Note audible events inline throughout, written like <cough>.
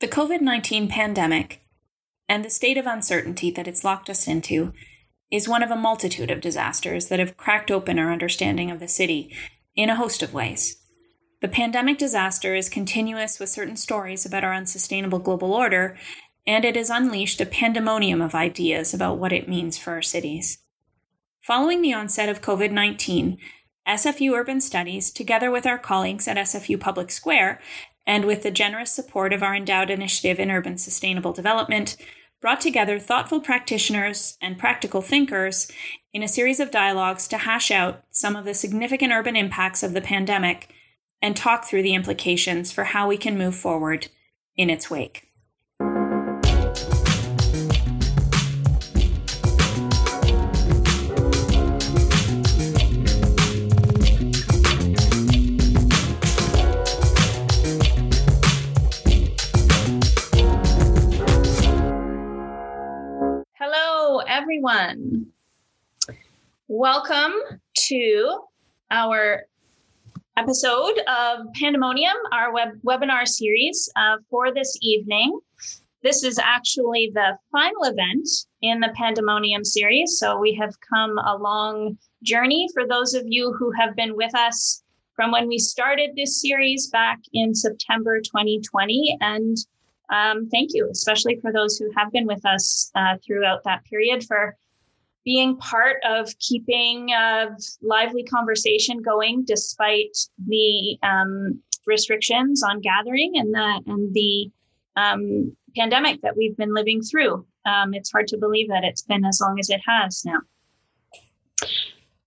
The COVID 19 pandemic and the state of uncertainty that it's locked us into is one of a multitude of disasters that have cracked open our understanding of the city in a host of ways. The pandemic disaster is continuous with certain stories about our unsustainable global order, and it has unleashed a pandemonium of ideas about what it means for our cities. Following the onset of COVID 19, SFU Urban Studies, together with our colleagues at SFU Public Square, and with the generous support of our endowed initiative in urban sustainable development, brought together thoughtful practitioners and practical thinkers in a series of dialogues to hash out some of the significant urban impacts of the pandemic and talk through the implications for how we can move forward in its wake. Everyone. Welcome to our episode of Pandemonium, our web webinar series uh, for this evening. This is actually the final event in the Pandemonium series. So we have come a long journey for those of you who have been with us from when we started this series back in September 2020. And um, thank you, especially for those who have been with us uh, throughout that period for being part of keeping a lively conversation going despite the um, restrictions on gathering and the and the um, pandemic that we've been living through. Um, it's hard to believe that it's been as long as it has now.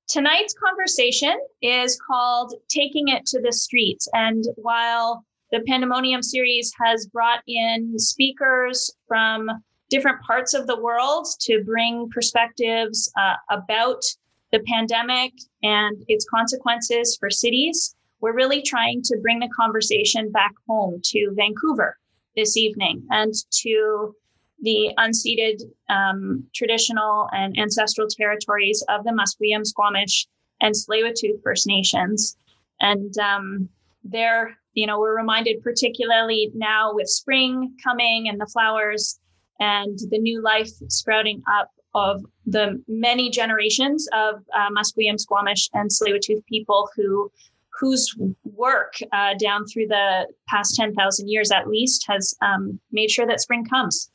Tonight's conversation is called Taking It to the Streets. And while the Pandemonium series has brought in speakers from different parts of the world to bring perspectives uh, about the pandemic and its consequences for cities. We're really trying to bring the conversation back home to Vancouver this evening and to the unceded um, traditional and ancestral territories of the Musqueam, Squamish, and Tsleil-Waututh First Nations. And um, they're you know, we're reminded particularly now with spring coming and the flowers and the new life sprouting up of the many generations of uh, Musqueam, Squamish, and Tsleil-Waututh people who whose work uh, down through the past 10,000 years at least has um, made sure that spring comes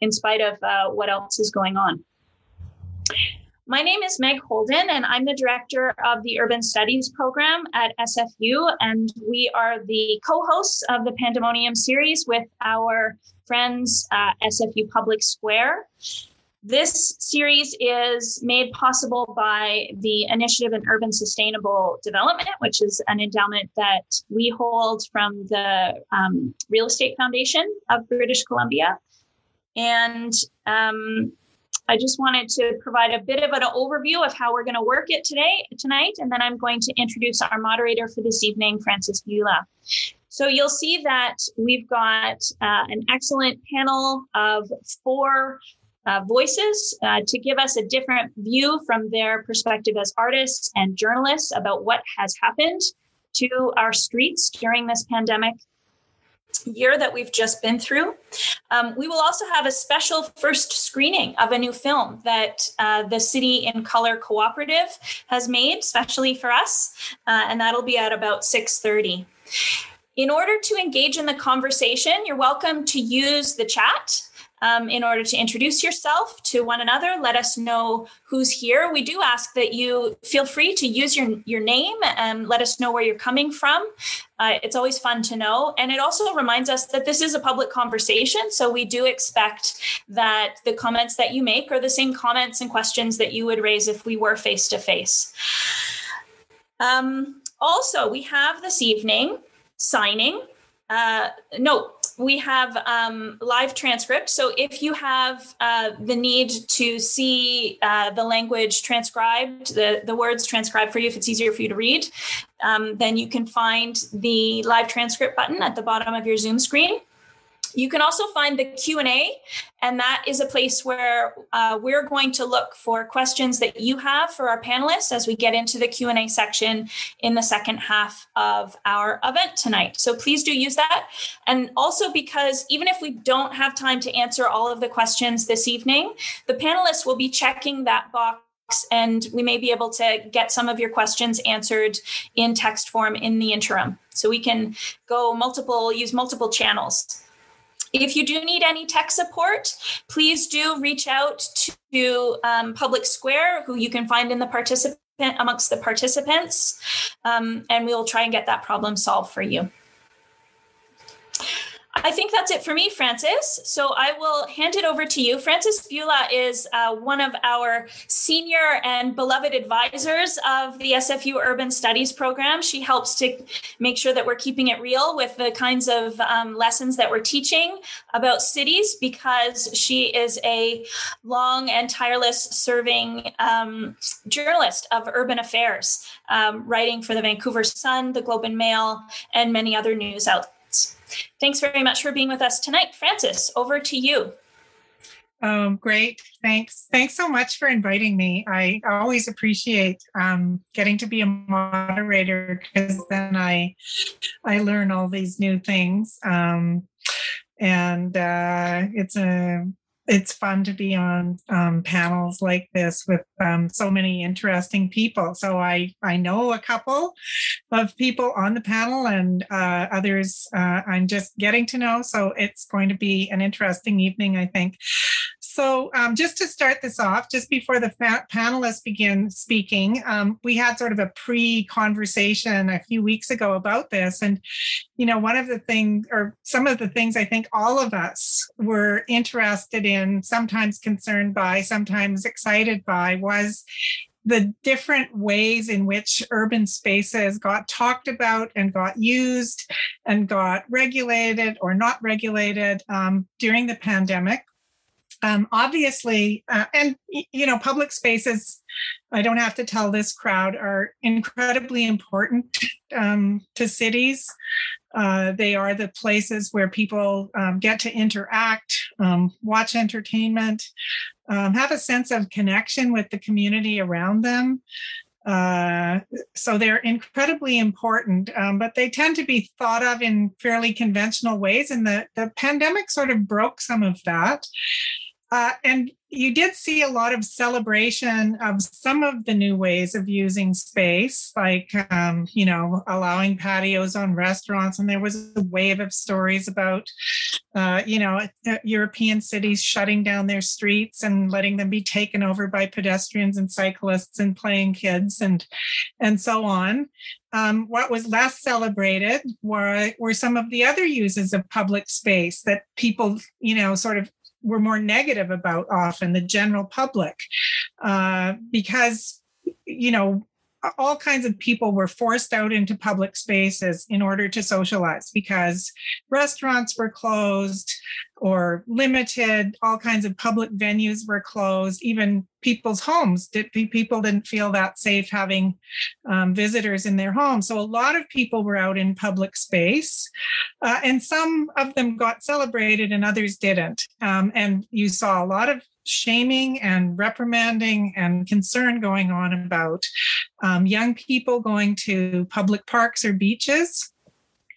in spite of uh, what else is going on. My name is Meg Holden, and I'm the director of the Urban Studies program at SFU. And we are the co hosts of the Pandemonium series with our friends at SFU Public Square. This series is made possible by the Initiative in Urban Sustainable Development, which is an endowment that we hold from the um, Real Estate Foundation of British Columbia. And um, I just wanted to provide a bit of an overview of how we're going to work it today, tonight, and then I'm going to introduce our moderator for this evening, Frances Bula. So you'll see that we've got uh, an excellent panel of four uh, voices uh, to give us a different view from their perspective as artists and journalists about what has happened to our streets during this pandemic year that we've just been through. Um, we will also have a special first screening of a new film that uh, the City in Color Cooperative has made, specially for us, uh, and that'll be at about 6:30. In order to engage in the conversation, you're welcome to use the chat um, in order to introduce yourself to one another. Let us know who's here. We do ask that you feel free to use your, your name and let us know where you're coming from. Uh, it's always fun to know. And it also reminds us that this is a public conversation. So we do expect that the comments that you make are the same comments and questions that you would raise if we were face to face. Also, we have this evening signing. Uh, no, we have um, live transcript. So if you have uh, the need to see uh, the language transcribed, the, the words transcribed for you, if it's easier for you to read, um, then you can find the live transcript button at the bottom of your Zoom screen. You can also find the Q&A, and that is a place where uh, we're going to look for questions that you have for our panelists as we get into the Q&A section in the second half of our event tonight. So please do use that. And also because even if we don't have time to answer all of the questions this evening, the panelists will be checking that box and we may be able to get some of your questions answered in text form in the interim. So we can go multiple, use multiple channels. If you do need any tech support, please do reach out to um, Public Square, who you can find in the participant amongst the participants, um, and we will try and get that problem solved for you. I think that's it for me, Frances. So I will hand it over to you. Frances Bula is uh, one of our senior and beloved advisors of the SFU Urban Studies program. She helps to make sure that we're keeping it real with the kinds of um, lessons that we're teaching about cities because she is a long and tireless serving um, journalist of urban affairs, um, writing for the Vancouver Sun, the Globe and Mail, and many other news outlets. Thanks very much for being with us tonight. Frances, over to you. Um, great. Thanks. Thanks so much for inviting me. I always appreciate um, getting to be a moderator because then I I learn all these new things. Um, and uh, it's a it's fun to be on um, panels like this with um, so many interesting people. So I I know a couple of people on the panel, and uh, others uh, I'm just getting to know. So it's going to be an interesting evening, I think. So, um, just to start this off, just before the fa- panelists begin speaking, um, we had sort of a pre conversation a few weeks ago about this. And, you know, one of the things, or some of the things I think all of us were interested in, sometimes concerned by, sometimes excited by, was the different ways in which urban spaces got talked about and got used and got regulated or not regulated um, during the pandemic um, obviously, uh, and you know, public spaces, I don't have to tell this crowd, are incredibly important um, to cities. Uh, they are the places where people um, get to interact, um, watch entertainment, um, have a sense of connection with the community around them. Uh, so they're incredibly important, um, but they tend to be thought of in fairly conventional ways. And the, the pandemic sort of broke some of that. Uh, and you did see a lot of celebration of some of the new ways of using space, like, um, you know, allowing patios on restaurants. And there was a wave of stories about, uh, you know, uh, European cities shutting down their streets and letting them be taken over by pedestrians and cyclists and playing kids and, and so on. Um, what was less celebrated were, were some of the other uses of public space that people, you know, sort of we're more negative about often the general public uh, because you know all kinds of people were forced out into public spaces in order to socialize because restaurants were closed or limited all kinds of public venues were closed even people's homes. Did people didn't feel that safe having um, visitors in their homes so a lot of people were out in public space uh, and some of them got celebrated and others didn't. Um, and you saw a lot of shaming and reprimanding and concern going on about um, young people going to public parks or beaches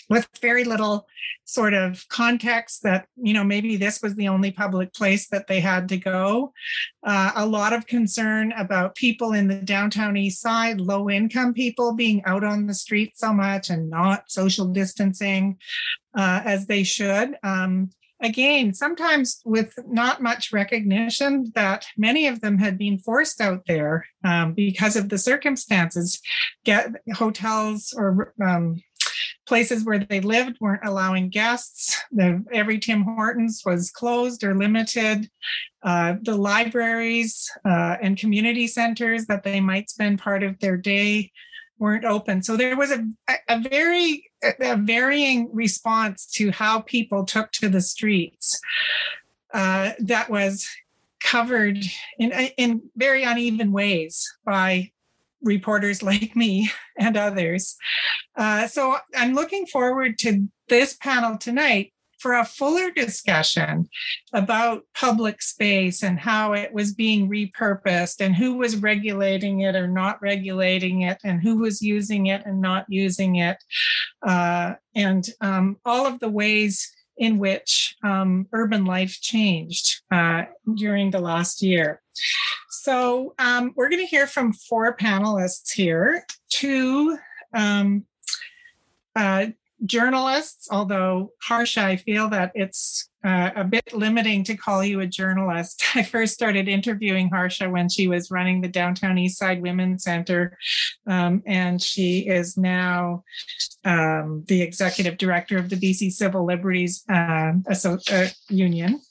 with very little sort of context that you know maybe this was the only public place that they had to go uh, a lot of concern about people in the downtown east side low income people being out on the street so much and not social distancing uh, as they should um, again, sometimes with not much recognition that many of them had been forced out there um, because of the circumstances. Get hotels or um, places where they lived weren't allowing guests. The, every Tim Hortons was closed or limited. Uh, the libraries uh, and community centers that they might spend part of their day weren't open. So there was a, a very a varying response to how people took to the streets uh, that was covered in, in very uneven ways by reporters <laughs> like me and others. Uh, so I'm looking forward to this panel tonight for a fuller discussion about public space and how it was being repurposed and who was regulating it or not regulating it and who was using it and not using it, uh, and um, all of the ways in which um, urban life changed uh, during the last year. So, um, we're going to hear from four panelists here. Two um, uh, journalists, although Harsha, I feel that it's uh, a bit limiting to call you a journalist. <laughs> I first started interviewing Harsha when she was running the Downtown Eastside Women's Center, um, and she is now um, the executive director of the BC Civil Liberties uh, uh, Union.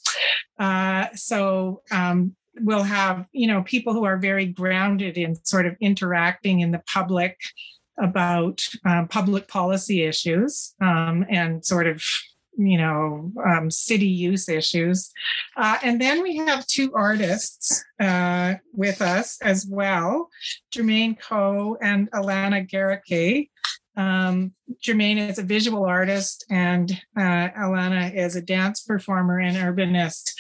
Uh, so um, we'll have you know people who are very grounded in sort of interacting in the public about um, public policy issues um, and sort of you know um, city use issues uh, and then we have two artists uh, with us as well Germaine Koh and alana Gerecke. Um, Germaine is a visual artist, and uh, Alana is a dance performer and urbanist.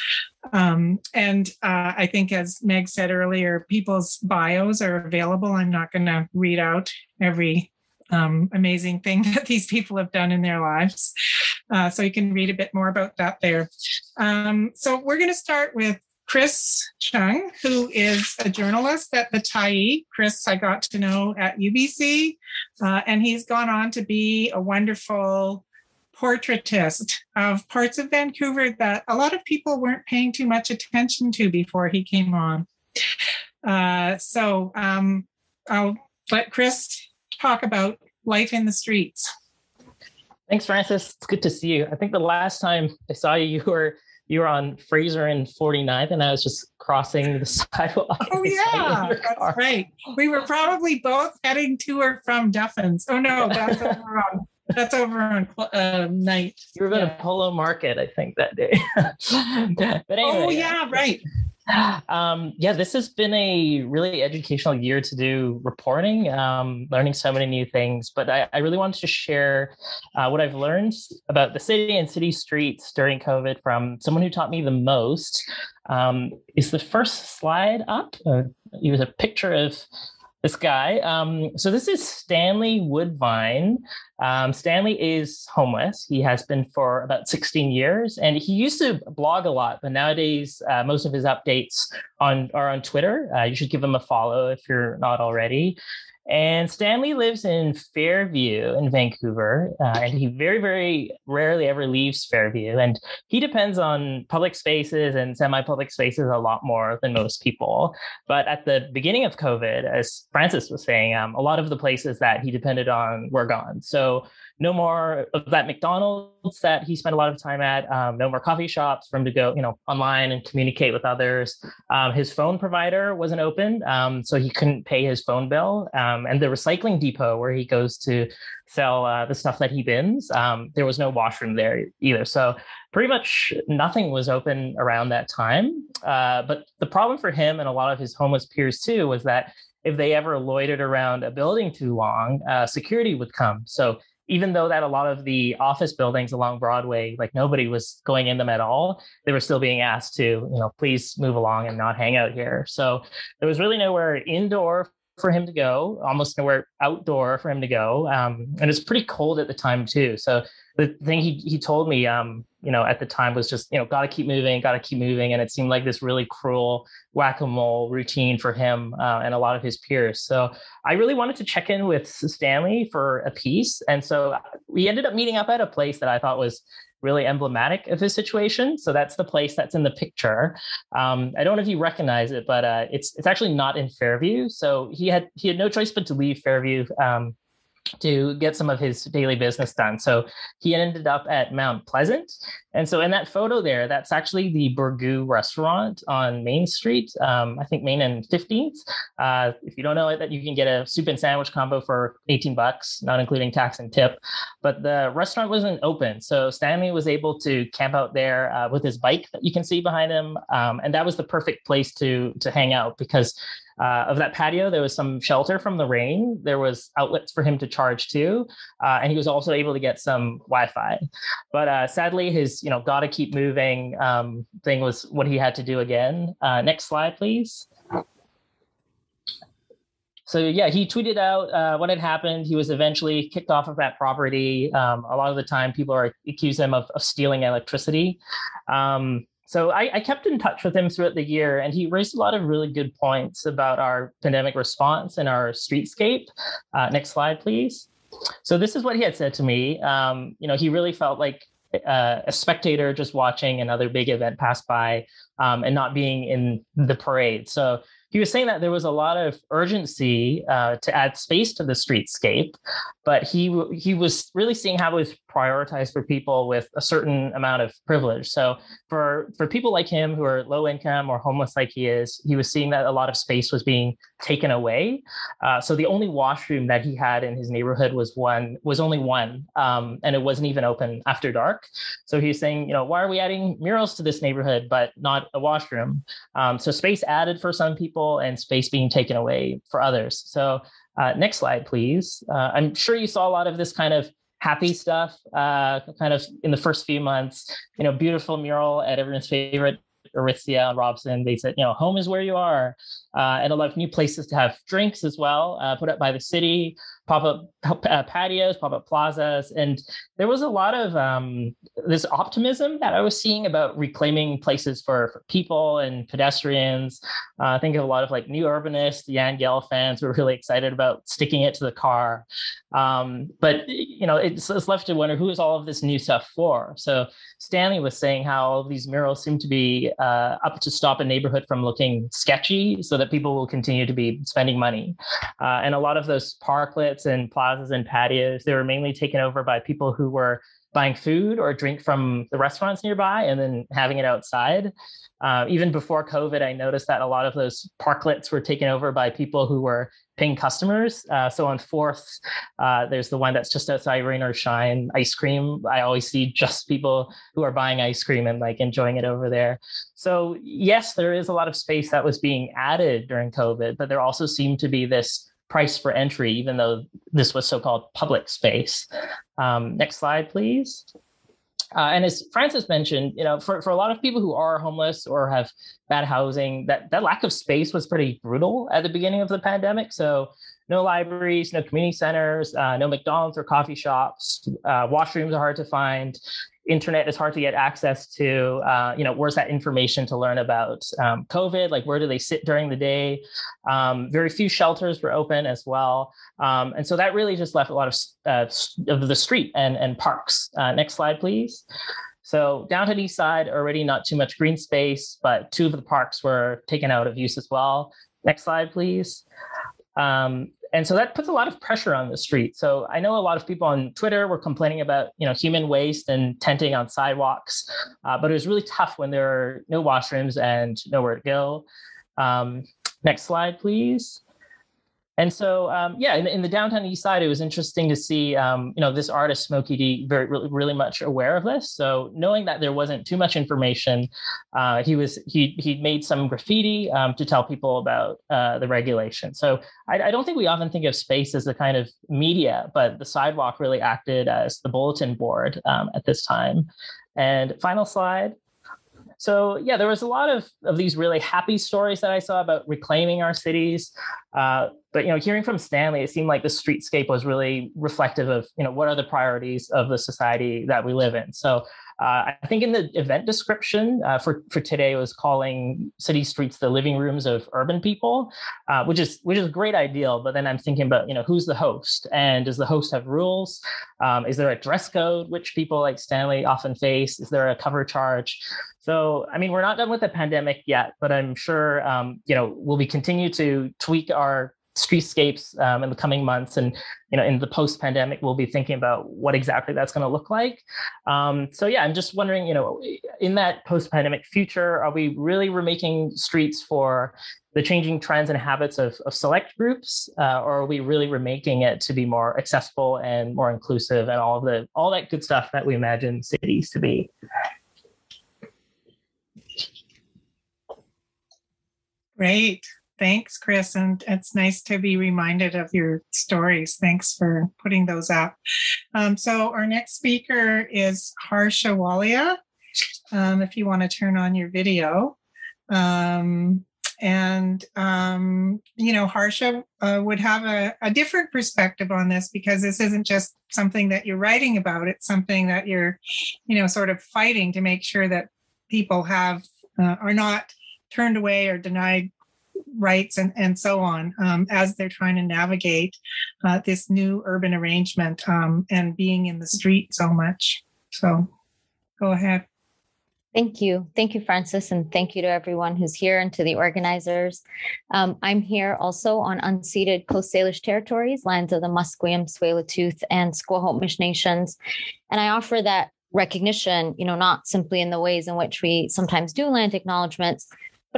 Um, and uh, I think, as Meg said earlier, people's bios are available. I'm not going to read out every um, amazing thing <laughs> that these people have done in their lives. Uh, so you can read a bit more about that there. Um, so we're going to start with Chris Cheung, who is a journalist at the Tyee. Chris, I got to know at UBC, uh, and he's gone on to be a wonderful portraitist of parts of Vancouver that a lot of people weren't paying too much attention to before he came on. Uh, so um, I'll let Chris talk about life in the streets. Thanks, Frances. It's good to see you. I think the last time I saw you, you were you were on Fraser and 49th, and I was just crossing the <laughs> sidewalk. Oh yeah, that's right. We were probably both heading to or from Duffins. Oh no, <laughs> that's over on that's over on uh, Knight. You were yeah. to Polo Market, I think, that day. <laughs> but anyway, oh yeah, right. Um, yeah, this has been a really educational year to do reporting, um, learning so many new things. But I, I really wanted to share uh, what I've learned about the city and city streets during COVID from someone who taught me the most. Um, is the first slide up? Uh, it was a picture of this guy. Um, so this is Stanley Woodvine. Um, Stanley is homeless. He has been for about 16 years, and he used to blog a lot, but nowadays uh, most of his updates on are on Twitter. Uh, you should give him a follow if you're not already. And Stanley lives in Fairview in Vancouver, uh, and he very, very rarely ever leaves Fairview. And he depends on public spaces and semi public spaces a lot more than most people. But at the beginning of COVID, as Frances was saying, um, a lot of the places that he depended on were gone. So no more of that McDonald's that he spent a lot of time at. Um, no more coffee shops for him to go, you know, online and communicate with others. Um, his phone provider wasn't open, um, so he couldn't pay his phone bill. Um, and the recycling depot where he goes to sell uh, the stuff that he bins, um, there was no washroom there either. So pretty much nothing was open around that time. Uh, but the problem for him and a lot of his homeless peers too was that if they ever loitered around a building too long, uh, security would come. So even though that a lot of the office buildings along Broadway, like nobody was going in them at all, they were still being asked to, you know, please move along and not hang out here. So there was really nowhere indoor for him to go, almost nowhere outdoor for him to go. Um, and it's pretty cold at the time too. So the thing he he told me, um, you know, at the time was just, you know, got to keep moving, got to keep moving, and it seemed like this really cruel whack a mole routine for him uh, and a lot of his peers. So I really wanted to check in with Stanley for a piece, and so we ended up meeting up at a place that I thought was really emblematic of his situation. So that's the place that's in the picture. Um, I don't know if you recognize it, but uh, it's it's actually not in Fairview. So he had he had no choice but to leave Fairview. Um, to get some of his daily business done. So he ended up at Mount Pleasant. And so in that photo there, that's actually the Burgoo restaurant on Main Street, um, I think Main and 15th. Uh, if you don't know it, that you can get a soup and sandwich combo for 18 bucks, not including tax and tip. But the restaurant wasn't open. So Stanley was able to camp out there uh, with his bike that you can see behind him. Um, and that was the perfect place to, to hang out because Uh, of that patio, there was some shelter from the rain. There was outlets for him to charge to, uh, and he was also able to get some Wi-Fi. But uh, sadly, his you know got to keep moving um, thing was what he had to do again. Uh, next slide, please so yeah, he tweeted out uh, what had happened. He was eventually kicked off of that property. Um, a lot of the time, people are accuse him of, of stealing electricity. Um, so I, I, kept in touch with him throughout the year, and he raised a lot of really good points about our pandemic response and our streetscape. Uh, next slide, please. So this is what he had said to me. Um, you know, he really felt like uh, a spectator just watching another big event pass by um, and not being in the parade. So he was saying that there was a lot of urgency uh, to add space to the streetscape, but he he was really seeing how it was prioritized for people with a certain amount of privilege. So for for people like him who are low income or homeless like he is, he was seeing that a lot of space was being taken away. Uh, so the only washroom that he had in his neighborhood was one was only one, um, and it wasn't even open after dark. So he's saying, you know, why are we adding murals to this neighborhood but not a washroom? Um, so space added for some people and space being taken away for others. So, uh, next slide, please. Uh, I'm sure you saw a lot of this kind of happy stuff uh, kind of in the first few months. You know, beautiful mural at everyone's favorite Aritzia and Robson. They said, you know, home is where you are, uh, and a lot of new places to have drinks as well, uh, put up by the city pop-up uh, patios pop-up plazas. And there was a lot of um, this optimism that i was seeing about reclaiming places for, for people and pedestrians. Uh, i think a lot of like new urbanists Jan Gehl fans were really excited about sticking it to the car. Um, but you know it's, it's, left to wonder who is all of this new stuff for? So stanley was saying how all these murals seem to be uh, up to stop a neighborhood from looking sketchy. So that people will continue to be spending money. Uh, and a lot of those parklets and plazas and patios, they were mainly taken over by people who were buying food or drink from the restaurants nearby and then having it outside. Uh, even before COVID, I noticed that a lot of those parklets were taken over by people who were paying customers. Uh, so on Fourth, uh, there's the one that's just outside Rain or Shine ice cream. I always see just people who are buying ice cream and like enjoying it over there. So yes, there is a lot of space that was being added during COVID, but there also seemed to be this price for entry, even though this was so-called public space. Um, next slide, please. Uh, and as Frances mentioned, you know, for, for a lot of people who are homeless or have bad housing, that, that lack of space was pretty brutal at the beginning of the pandemic. So no libraries, no community centers, uh, no McDonald's or coffee shops. Uh, washrooms are hard to find internet is hard to get access to. Uh, you know, where's that information to learn about um, COVID? Like, where do they sit during the day? Um, very few shelters were open as well, um, and so that really just left a lot of uh, of the street and and parks. Uh, next slide, please. So downtown east side already not too much green space, but two of the parks were taken out of use as well. Next slide, please. Um, and so that puts a lot of pressure on the street. So I know a lot of people on Twitter were complaining about you know human waste and tenting on sidewalks, uh, but it was really tough when there are no washrooms and nowhere to go. Um, next slide, please. And so, um, yeah, in, in, the downtown east side, it was interesting to see, um, you know, this artist Smokey D very really, really much aware of this. So knowing that there wasn't too much information, uh, he was he he made some graffiti um, to tell people about uh, the regulation. So I, I, don't think we often think of space as a kind of media, but the sidewalk really acted as the bulletin board um, at this time. And final slide. So yeah, there was a lot of, of these really happy stories that I saw about reclaiming our cities. Uh, but you know, hearing from Stanley, it seemed like the streetscape was really reflective of you know what are the priorities of the society that we live in. So uh, I think in the event description uh, for for today was calling city streets the living rooms of urban people, uh, which is which is a great ideal. But then I'm thinking about you know who's the host and does the host have rules? Um, is there a dress code which people like Stanley often face? Is there a cover charge? So I mean we're not done with the pandemic yet, but I'm sure um, you know will we continue to tweak our streetscapes um, in the coming months and you know in the post pandemic we'll be thinking about what exactly that's going to look like. Um, so yeah i'm just wondering you know in that post pandemic future are we really remaking streets for the changing trends and habits of, of select groups uh, or are we really remaking it to be more accessible and more inclusive and all of the all that good stuff that we imagine cities to be? Great Thanks, Chris. And it's nice to be reminded of your stories. Thanks for putting those up. Um, so, our next speaker is Harsha Walia. Um, if you want to turn on your video. Um, and, um, you know, Harsha uh, would have a, a different perspective on this because this isn't just something that you're writing about, it's something that you're, you know, sort of fighting to make sure that people have uh, are not turned away or denied rights and, and so on um, as they're trying to navigate uh, this new urban arrangement um, and being in the street so much. So go ahead. Thank you. Thank you, Frances. and thank you to everyone who's here and to the organizers. Um, I'm here also on unceded Coast Salish territories, lands of the Musqueam, Tsleil-Waututh, and Squamish nations. And I offer that recognition, you know, not simply in the ways in which we sometimes do land acknowledgements,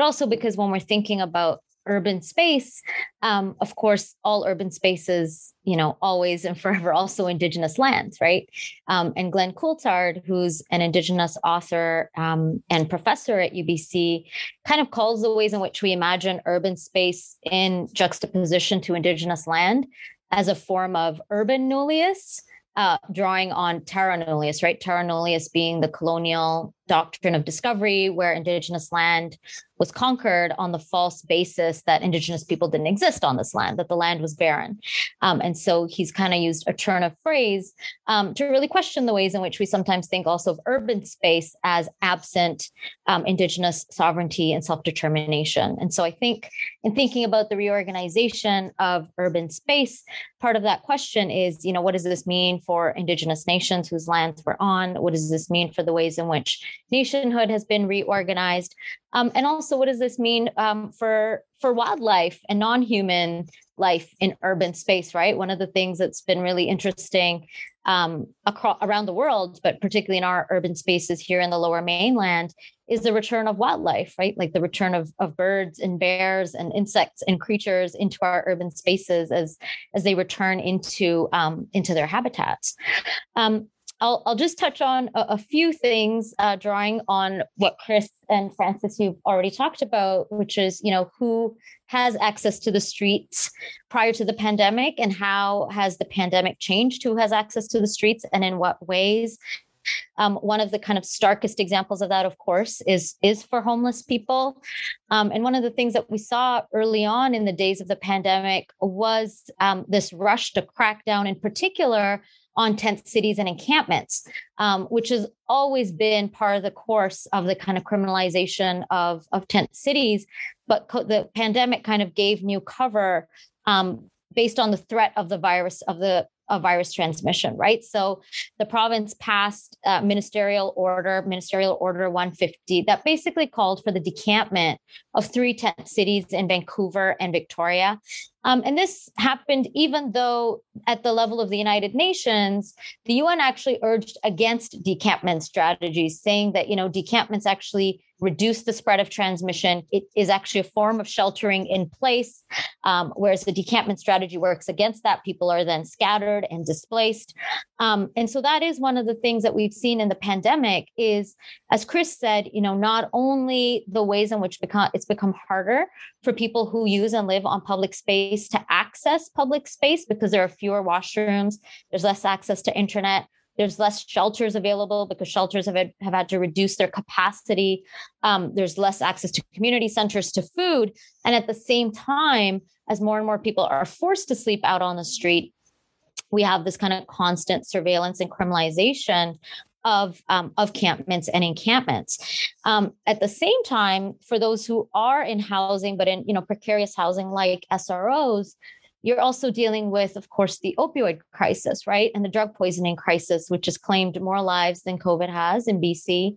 but also because when we're thinking about urban space um, of course all urban spaces you know always and <laughs> forever also indigenous lands right um, and Glen Coulthard who's an indigenous author um, and professor at ubc kind of calls the ways in which we imagine urban space in juxtaposition to indigenous land as a form of urban nullius uh, drawing on terra nullius, right? Terra nullius being the colonial doctrine of discovery, where indigenous land was conquered on the false basis that indigenous people didn't exist on this land, that the land was barren. Um, and so he's kind of used a turn of phrase um, to really question the ways in which we sometimes think also of urban space as absent um, indigenous sovereignty and self-determination. And so I think in thinking about the reorganization of urban space, part of that question is, you know, what does this mean for indigenous nations whose lands we're on? What does this mean for the ways in which nationhood has been reorganized? Um, and also, what does this mean um, for for wildlife and non-human life in urban space? Right. One of the things that's been really interesting um, across around the world, but particularly in our urban spaces here in the Lower Mainland, is the return of wildlife. Right, like the return of of birds and bears and insects and creatures into our urban spaces as as they return into um, into their habitats. Um, I'll, I'll just touch on a, a few things, uh, drawing on what Chris and Frances you've already talked about, which is you know who has access to the streets prior to the pandemic, and how has the pandemic changed who has access to the streets, and in what ways. Um, one of the kind of starkest examples of that, of course, is is for homeless people. Um, and one of the things that we saw early on in the days of the pandemic was um, this rush to crack down, in particular, on tent cities and encampments, um, which has always been part of the course of the kind of criminalization of, of tent cities. But co- the pandemic kind of gave new cover um, based on the threat of the virus of the of virus transmission, right? So the province passed uh, ministerial order, ministerial order 150, that basically called for the decampment of three tent cities in Vancouver and Victoria. Um, and this happened even though, at the level of the United Nations, the UN actually urged against decampment strategies, saying that you know decampments actually reduce the spread of transmission. It is actually a form of sheltering in place, um, whereas the decampment strategy works against that. People are then scattered and displaced. Um, and so that is one of the things that we've seen in the pandemic is, as Chris said, you know, not only the ways in which it's become harder for people who use and live on public space to access public space because there are fewer washrooms, there's less access to internet, there's less shelters available because shelters have had, have had to reduce their capacity. Um, there's less access to community centers, to food. And at the same time, as more and more people are forced to sleep out on the street, we have this kind of constant surveillance and criminalization of um, of campments and encampments. Um, at the same time, for those who are in housing, but in you know precarious housing like SROs, you're also dealing with, of course, the opioid crisis, right? And the drug poisoning crisis, which has claimed more lives than COVID has in BC.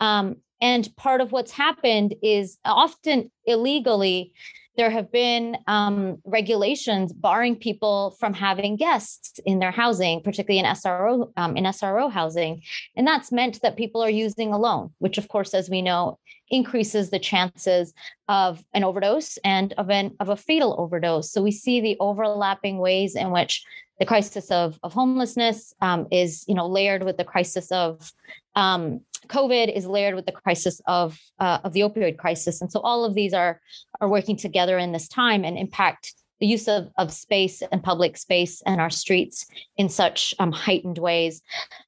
Um, and part of what's happened is often illegally, there have been um, regulations barring people from having guests in their housing, particularly in SRO um, in SRO housing, and that's meant that people are using alone, which, of course, as we know, increases the chances of an overdose and of an of a fatal overdose. So we see the overlapping ways in which the crisis of, of homelessness um, is you know layered with the crisis of um, COVID is layered with the crisis of uh, of the opioid crisis, and so all of these are are working together in this time and impact the use of, of space and public space and our streets in such um, heightened ways.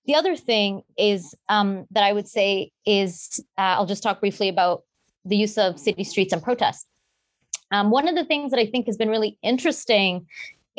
The other thing is um, that I would say is uh, I'll just talk briefly about the use of city streets and protests. Um, one of the things that I think has been really interesting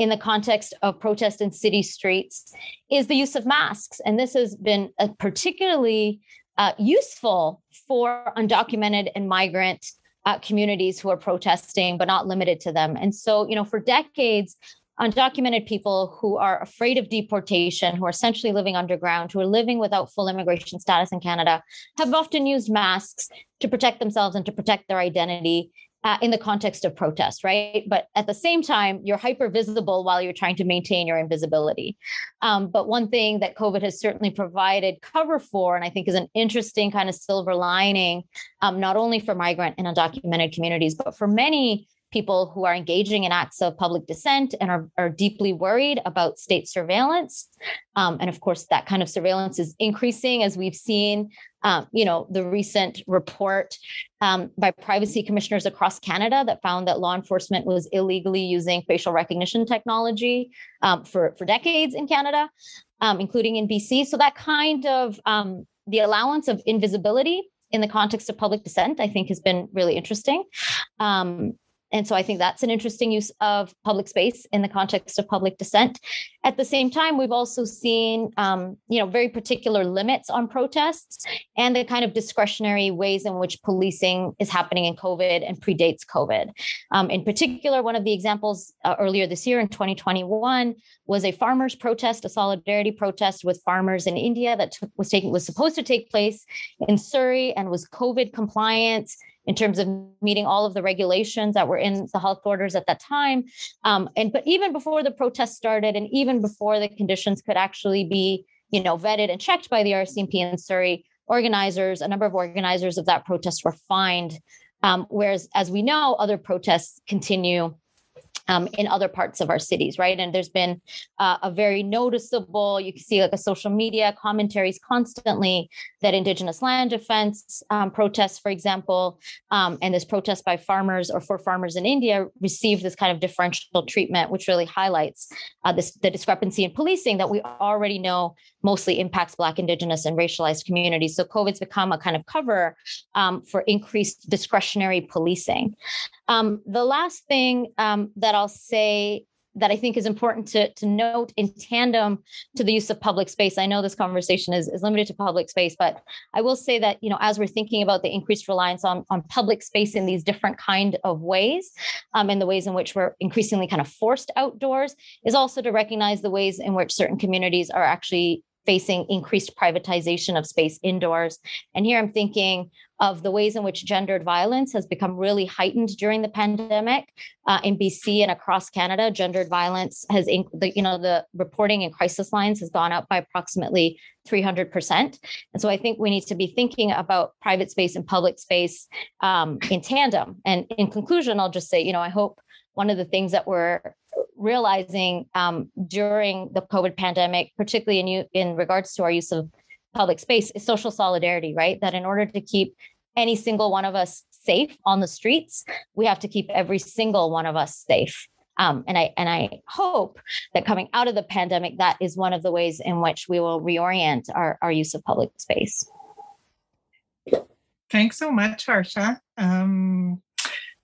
in the context of protest in city streets is the use of masks. And this has been particularly uh, useful for undocumented and migrant uh, communities who are protesting, but not limited to them. And so, you know, for decades, undocumented people who are afraid of deportation, who are essentially living underground, who are living without full immigration status in Canada, have often used masks to protect themselves and to protect their identity uh, in the context of protest, right? But at the same time, you're hyper visible while you're trying to maintain your invisibility. Um, but one thing that COVID has certainly provided cover for, and I think is an interesting kind of silver lining, um, not only for migrant and undocumented communities, but for many people who are engaging in acts of public dissent and are, are deeply worried about state surveillance. Um, and of course, that kind of surveillance is increasing as we've seen, um, you know, the recent report um, by privacy commissioners across Canada that found that law enforcement was illegally using facial recognition technology um, for, for decades in Canada, um, including in BC. So that kind of um, the allowance of invisibility in the context of public dissent, I think has been really interesting. Um, and so I think that's an interesting use of public space in the context of public dissent. At the same time, we've also seen, um, you know, very particular limits on protests and the kind of discretionary ways in which policing is happening in COVID and predates COVID. Um, in particular, one of the examples uh, earlier this year in 2021 was a farmers' protest, a solidarity protest with farmers in India that took, was taking was supposed to take place in Surrey and was COVID compliant in terms of meeting all of the regulations that were in the health orders at that time. Um, and but even before the protests started, and even before the conditions could actually be, you know, vetted and checked by the RCMP in Surrey, organizers, a number of organizers of that protest were fined. Um, whereas, as we know, other protests continue um, in other parts of our cities, right? And there's been uh, a very noticeable, you can see like a social media commentaries constantly that Indigenous land defense um, protests, for example, um, and this protest by farmers or for farmers in India received this kind of differential treatment, which really highlights uh, this the discrepancy in policing that we already know mostly impacts Black, Indigenous, and racialized communities. So COVID's become a kind of cover um, for increased discretionary policing. Um, the last thing um, that I'll say that I think is important to, to note in tandem to the use of public space. I know this conversation is, is limited to public space, but I will say that, you know, as we're thinking about the increased reliance on, on public space in these different kind of ways, um, and the ways in which we're increasingly kind of forced outdoors, is also to recognize the ways in which certain communities are actually facing increased privatization of space indoors. And here I'm thinking of the ways in which gendered violence has become really heightened during the pandemic uh, in BC and across Canada. Gendered violence has, the, you know, the reporting in crisis lines has gone up by approximately 300%. And so I think we need to be thinking about private space and public space um, in tandem. And in conclusion, I'll just say, you know, I hope one of the things that we're realizing um, during the COVID pandemic, particularly in, in regards to our use of public space, is social solidarity, right? That in order to keep any single one of us safe on the streets, we have to keep every single one of us safe. Um, and I and I hope that coming out of the pandemic, that is one of the ways in which we will reorient our, our use of public space. Thanks so much, Harsha. Um,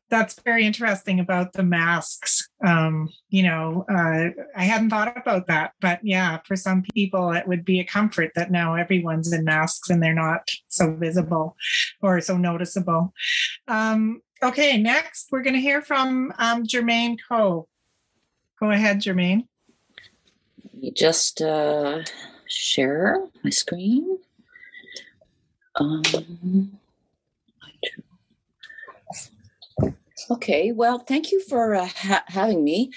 that's very interesting about the masks. Um, you know, uh, I hadn't thought about that, but yeah, for some people, it would be a comfort that now everyone's in masks and they're not so visible or so noticeable. Um, okay, next we're going to hear from um, Germaine Koh. Go ahead, Germaine. Let me just uh, share my screen. Um, Okay, well, thank you for uh, ha- having me.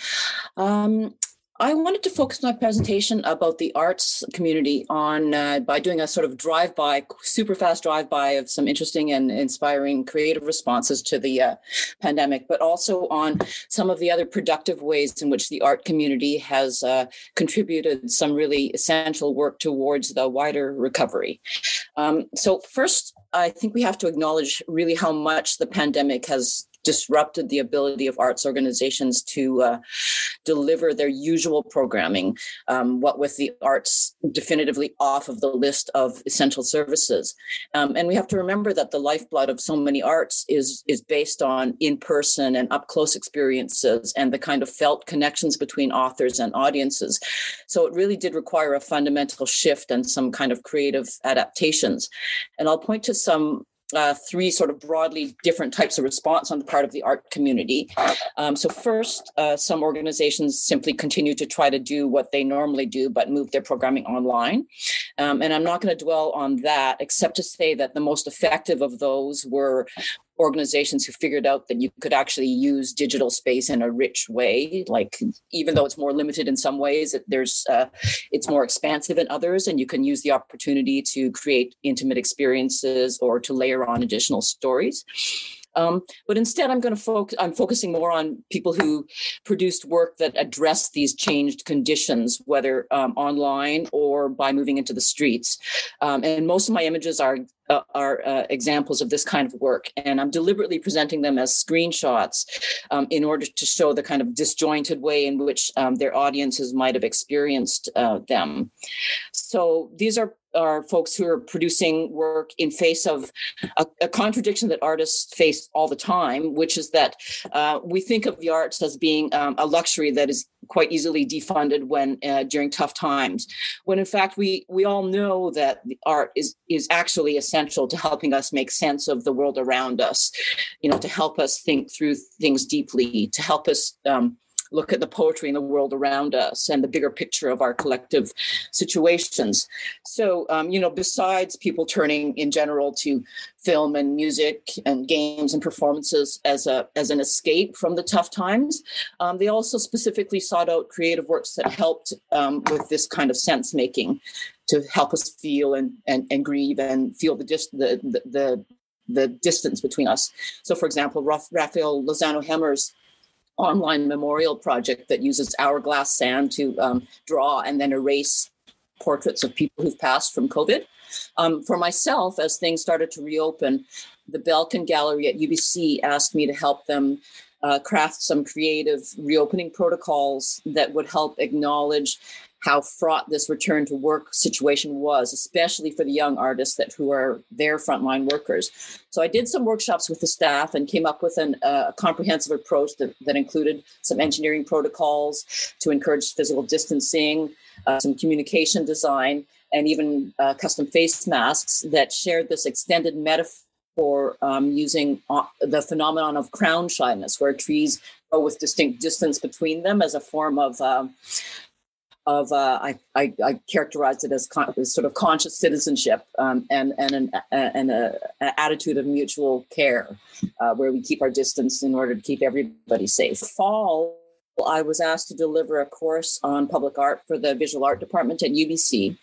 Um, I wanted to focus my presentation about the arts community on uh, by doing a sort of drive-by, super fast drive-by of some interesting and inspiring creative responses to the uh, pandemic, but also on some of the other productive ways in which the art community has uh, contributed some really essential work towards the wider recovery. Um, so first, I think we have to acknowledge really how much the pandemic has disrupted the ability of arts organizations to uh, deliver their usual programming, um, what with the arts definitively off of the list of essential services. Um, and we have to remember that the lifeblood of so many arts is, is based on in person and up close experiences and the kind of felt connections between authors and audiences. So it really did require a fundamental shift and some kind of creative adaptations. And I'll point to some uh, three sort of broadly different types of response on the part of the art community. Um, so, first, uh, some organizations simply continue to try to do what they normally do, but move their programming online. Um, and I'm not going to dwell on that, except to say that the most effective of those were organizations who figured out that you could actually use digital space in a rich way like even though it's more limited in some ways there's uh, it's more expansive in others and you can use the opportunity to create intimate experiences or to layer on additional stories um, but instead, I'm going to focus. I'm focusing more on people who produced work that address these changed conditions, whether um, online or by moving into the streets. Um, and most of my images are uh, are uh, examples of this kind of work. And I'm deliberately presenting them as screenshots um, in order to show the kind of disjointed way in which um, their audiences might have experienced uh, them. So these are are folks who are producing work in face of a, a, contradiction that artists face all the time, which is that uh, we think of the arts as being um, a luxury that is quite easily defunded when uh, during tough times, when in fact we we all know that the art is is actually essential to helping us make sense of the world around us, you know, to help us think through things deeply, to help us. Um, look at the poetry in the world around us and the bigger picture of our collective situations. So, um, you know, besides people turning in general to film and music and games and performances as a as an escape from the tough times, um, they also specifically sought out creative works that helped um, with this kind of sense making to help us feel and, and, and grieve and feel the, dis- the, the, the the distance between us. So, for example, Rafael Lozano Hemmer's online memorial project that uses hourglass sand to um, draw and then erase portraits of people who've passed from COVID. Um, for myself, as things started to reopen, the Belkin Gallery at UBC asked me to help them uh, craft some creative reopening protocols that would help acknowledge how fraught this return to work situation was, especially for the young artists that who are their frontline workers. So I did some workshops with the staff and came up with an, uh, a comprehensive approach that, that included some engineering protocols to encourage physical distancing, uh, some communication design, and even uh, custom face masks that shared this extended metaphor um, using uh, the phenomenon of crown shyness, where trees grow with distinct distance between them as a form of um, of uh, I, I, I characterized it as, con- sort of conscious citizenship um, and and an and a, a, attitude of mutual care, uh, where we keep our distance in order to keep everybody safe. Fall, I was asked to deliver a course on public art for the visual art department at UBC.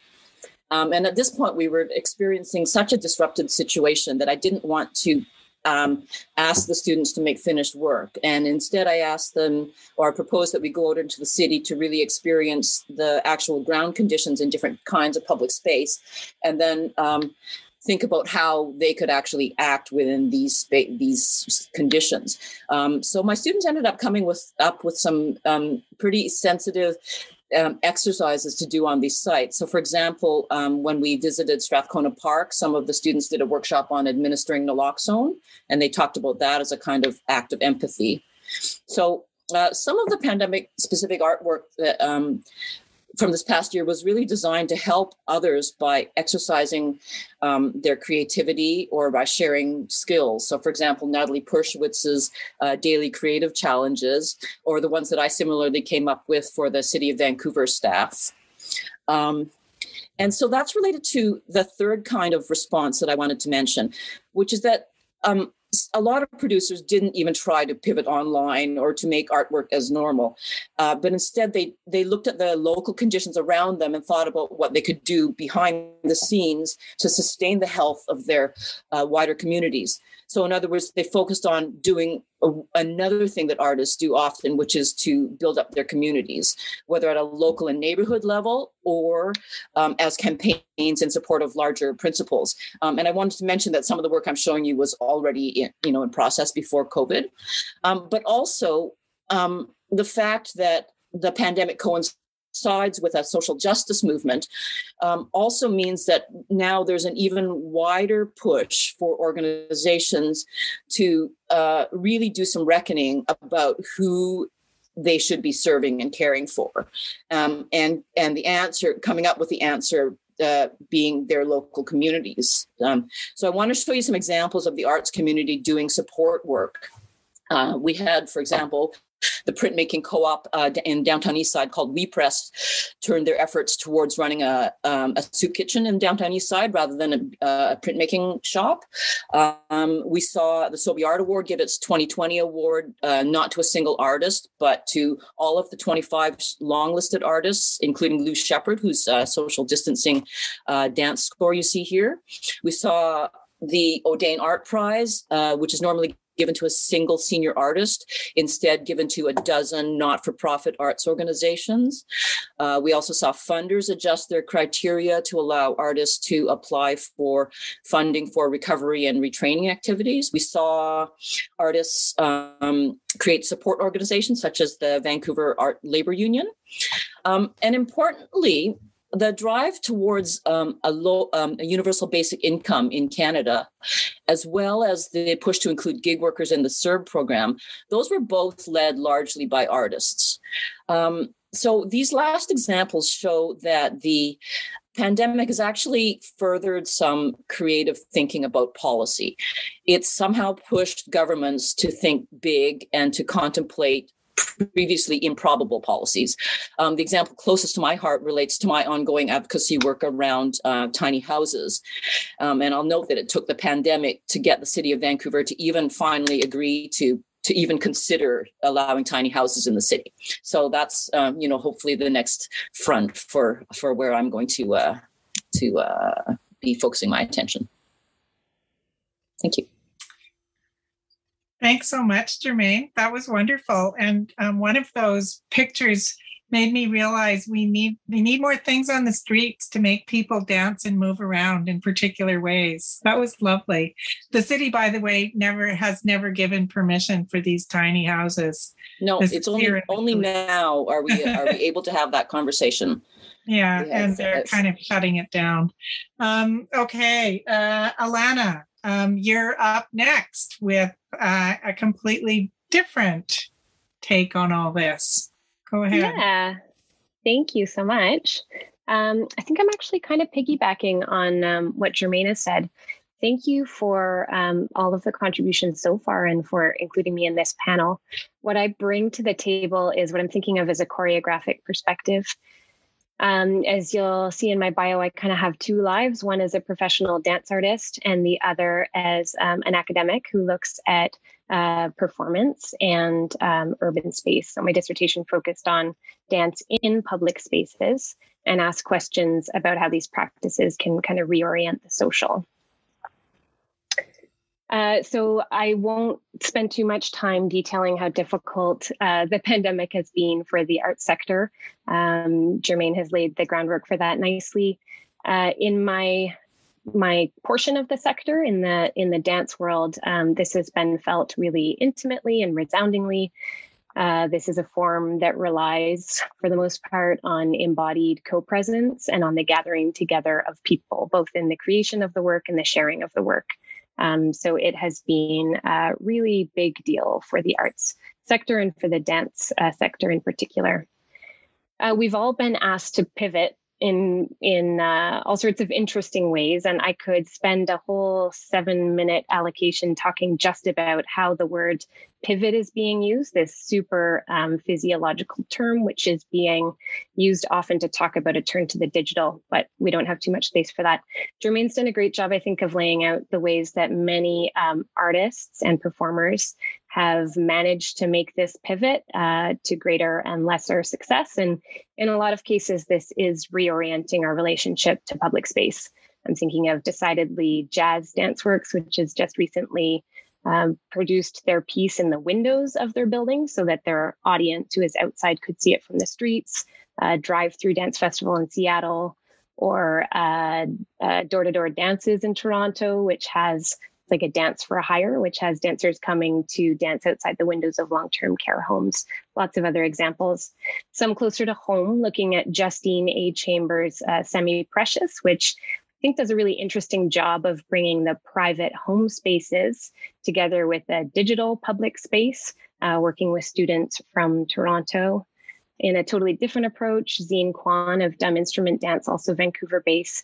Um, and at this point, we were experiencing such a disrupted situation that I didn't want to um, ask the students to make finished work. And instead, I asked them, or I proposed that we go out into the city to really experience the actual ground conditions in different kinds of public space. And then um, think about how they could actually act within these these conditions. Um, so my students ended up coming with up with some um, pretty sensitive um, exercises to do on these sites. So, for example, um, when we visited Strathcona Park, some of the students did a workshop on administering naloxone, and they talked about that as a kind of act of empathy. So, uh, some of the pandemic specific artwork that um, from this past year was really designed to help others by exercising um, their creativity or by sharing skills. So, for example, Natalie Pershowitz's uh, daily creative challenges, or the ones that I similarly came up with for the City of Vancouver staff. Um, and so that's related to the third kind of response that I wanted to mention, which is that um, a lot of producers didn't even try to pivot online or to make artwork as normal, uh, but instead they they looked at the local conditions around them and thought about what they could do behind the scenes to sustain the health of their uh, wider communities. So, in other words, they focused on doing a, another thing that artists do often, which is to build up their communities, whether at a local and neighborhood level or um, as campaigns in support of larger principles. Um, and I wanted to mention that some of the work I'm showing you was already, in, you know, in process before COVID, um, but also um, the fact that the pandemic coincides sides with a social justice movement um, also means that now there's an even wider push for organizations to uh, really do some reckoning about who they should be serving and caring for um, and and the answer coming up with the answer uh, being their local communities. Um, so I want to show you some examples of the arts community doing support work. Uh, we had, for example, the printmaking co-op uh, in downtown Eastside called We Press turned their efforts towards running a, um, a soup kitchen in downtown Eastside rather than a, a printmaking shop. Um, we saw the Sobey Art Award give its 2020 award uh, not to a single artist, but to all of the 25 long-listed artists, including Lou Sheppard, whose uh, social distancing uh, dance score you see here. We saw the Audain Art Prize, uh, which is normally given to a single senior artist, instead given to a dozen not-for-profit arts organizations. Uh, we also saw funders adjust their criteria to allow artists to apply for funding for recovery and retraining activities. We saw artists um, create support organizations such as the Vancouver Art Labor Union. Um, and importantly, the drive towards um, a low, um, a universal basic income in Canada, as well as the push to include gig workers in the CERB program, those were both led largely by artists. Um, so these last examples show that the pandemic has actually furthered some creative thinking about policy. It's somehow pushed governments to think big and to contemplate previously improbable policies. Um, the example closest to my heart relates to my ongoing advocacy work around uh, tiny houses. Um, and I'll note that it took the pandemic to get the city of Vancouver to even finally agree to to even consider allowing tiny houses in the city. So that's um, you know hopefully the next front for for where I'm going to uh, to uh, be focusing my attention. Thank you. Thanks so much, Germaine. That was wonderful. And um, one of those pictures made me realize we need we need more things on the streets to make people dance and move around in particular ways. That was lovely. The city, by the way, never has never given permission for these tiny houses. No, this it's only only now are we are we <laughs> able to have that conversation. Yeah, yes, and they're yes. kind of shutting it down. Um, okay, uh, Alana, um, you're up next with uh, a completely different take on all this. Go ahead. Yeah. Thank you so much. Um, I think I'm actually kind of piggybacking on um, what Germaine has said. Thank you for um, all of the contributions so far and for including me in this panel. What I bring to the table is what I'm thinking of as a choreographic perspective. Um, as you'll see in my bio, I kind of have two lives one as a professional dance artist, and the other as um, an academic who looks at uh, performance and um, urban space. So, my dissertation focused on dance in public spaces and asked questions about how these practices can kind of reorient the social. Uh, so I won't spend too much time detailing how difficult uh, the pandemic has been for the arts sector. Um, Germaine has laid the groundwork for that nicely. Uh, in my my portion of the sector in the in the dance world, um, this has been felt really intimately and resoundingly. Uh, this is a form that relies, for the most part, on embodied co presence and on the gathering together of people, both in the creation of the work and the sharing of the work. Um, so it has been a really big deal for the arts sector and for the dance uh, sector in particular. Uh, we've all been asked to pivot in in uh, all sorts of interesting ways and i could spend a whole seven minute allocation talking just about how the word pivot is being used this super um, physiological term which is being used often to talk about a turn to the digital but we don't have too much space for that Germaine's done a great job i think of laying out the ways that many um, artists and performers have managed to make this pivot uh, to greater and lesser success. And in a lot of cases, this is reorienting our relationship to public space. I'm thinking of decidedly Jazz Dance Works, which is just recently um, produced their piece in the windows of their building so that their audience who is outside could see it from the streets. Uh, Drive Through Dance Festival in Seattle, or Door to Door Dances in Toronto, which has like a dance for a hire, which has dancers coming to dance outside the windows of long term care homes. Lots of other examples. Some closer to home, looking at Justine A. Chambers' uh, Semi Precious, which think does a really interesting job of bringing the private home spaces together with a digital public space, uh, working with students from Toronto. In a totally different approach, Ziyian Kwan of Dumb Instrument Dance, also Vancouver based,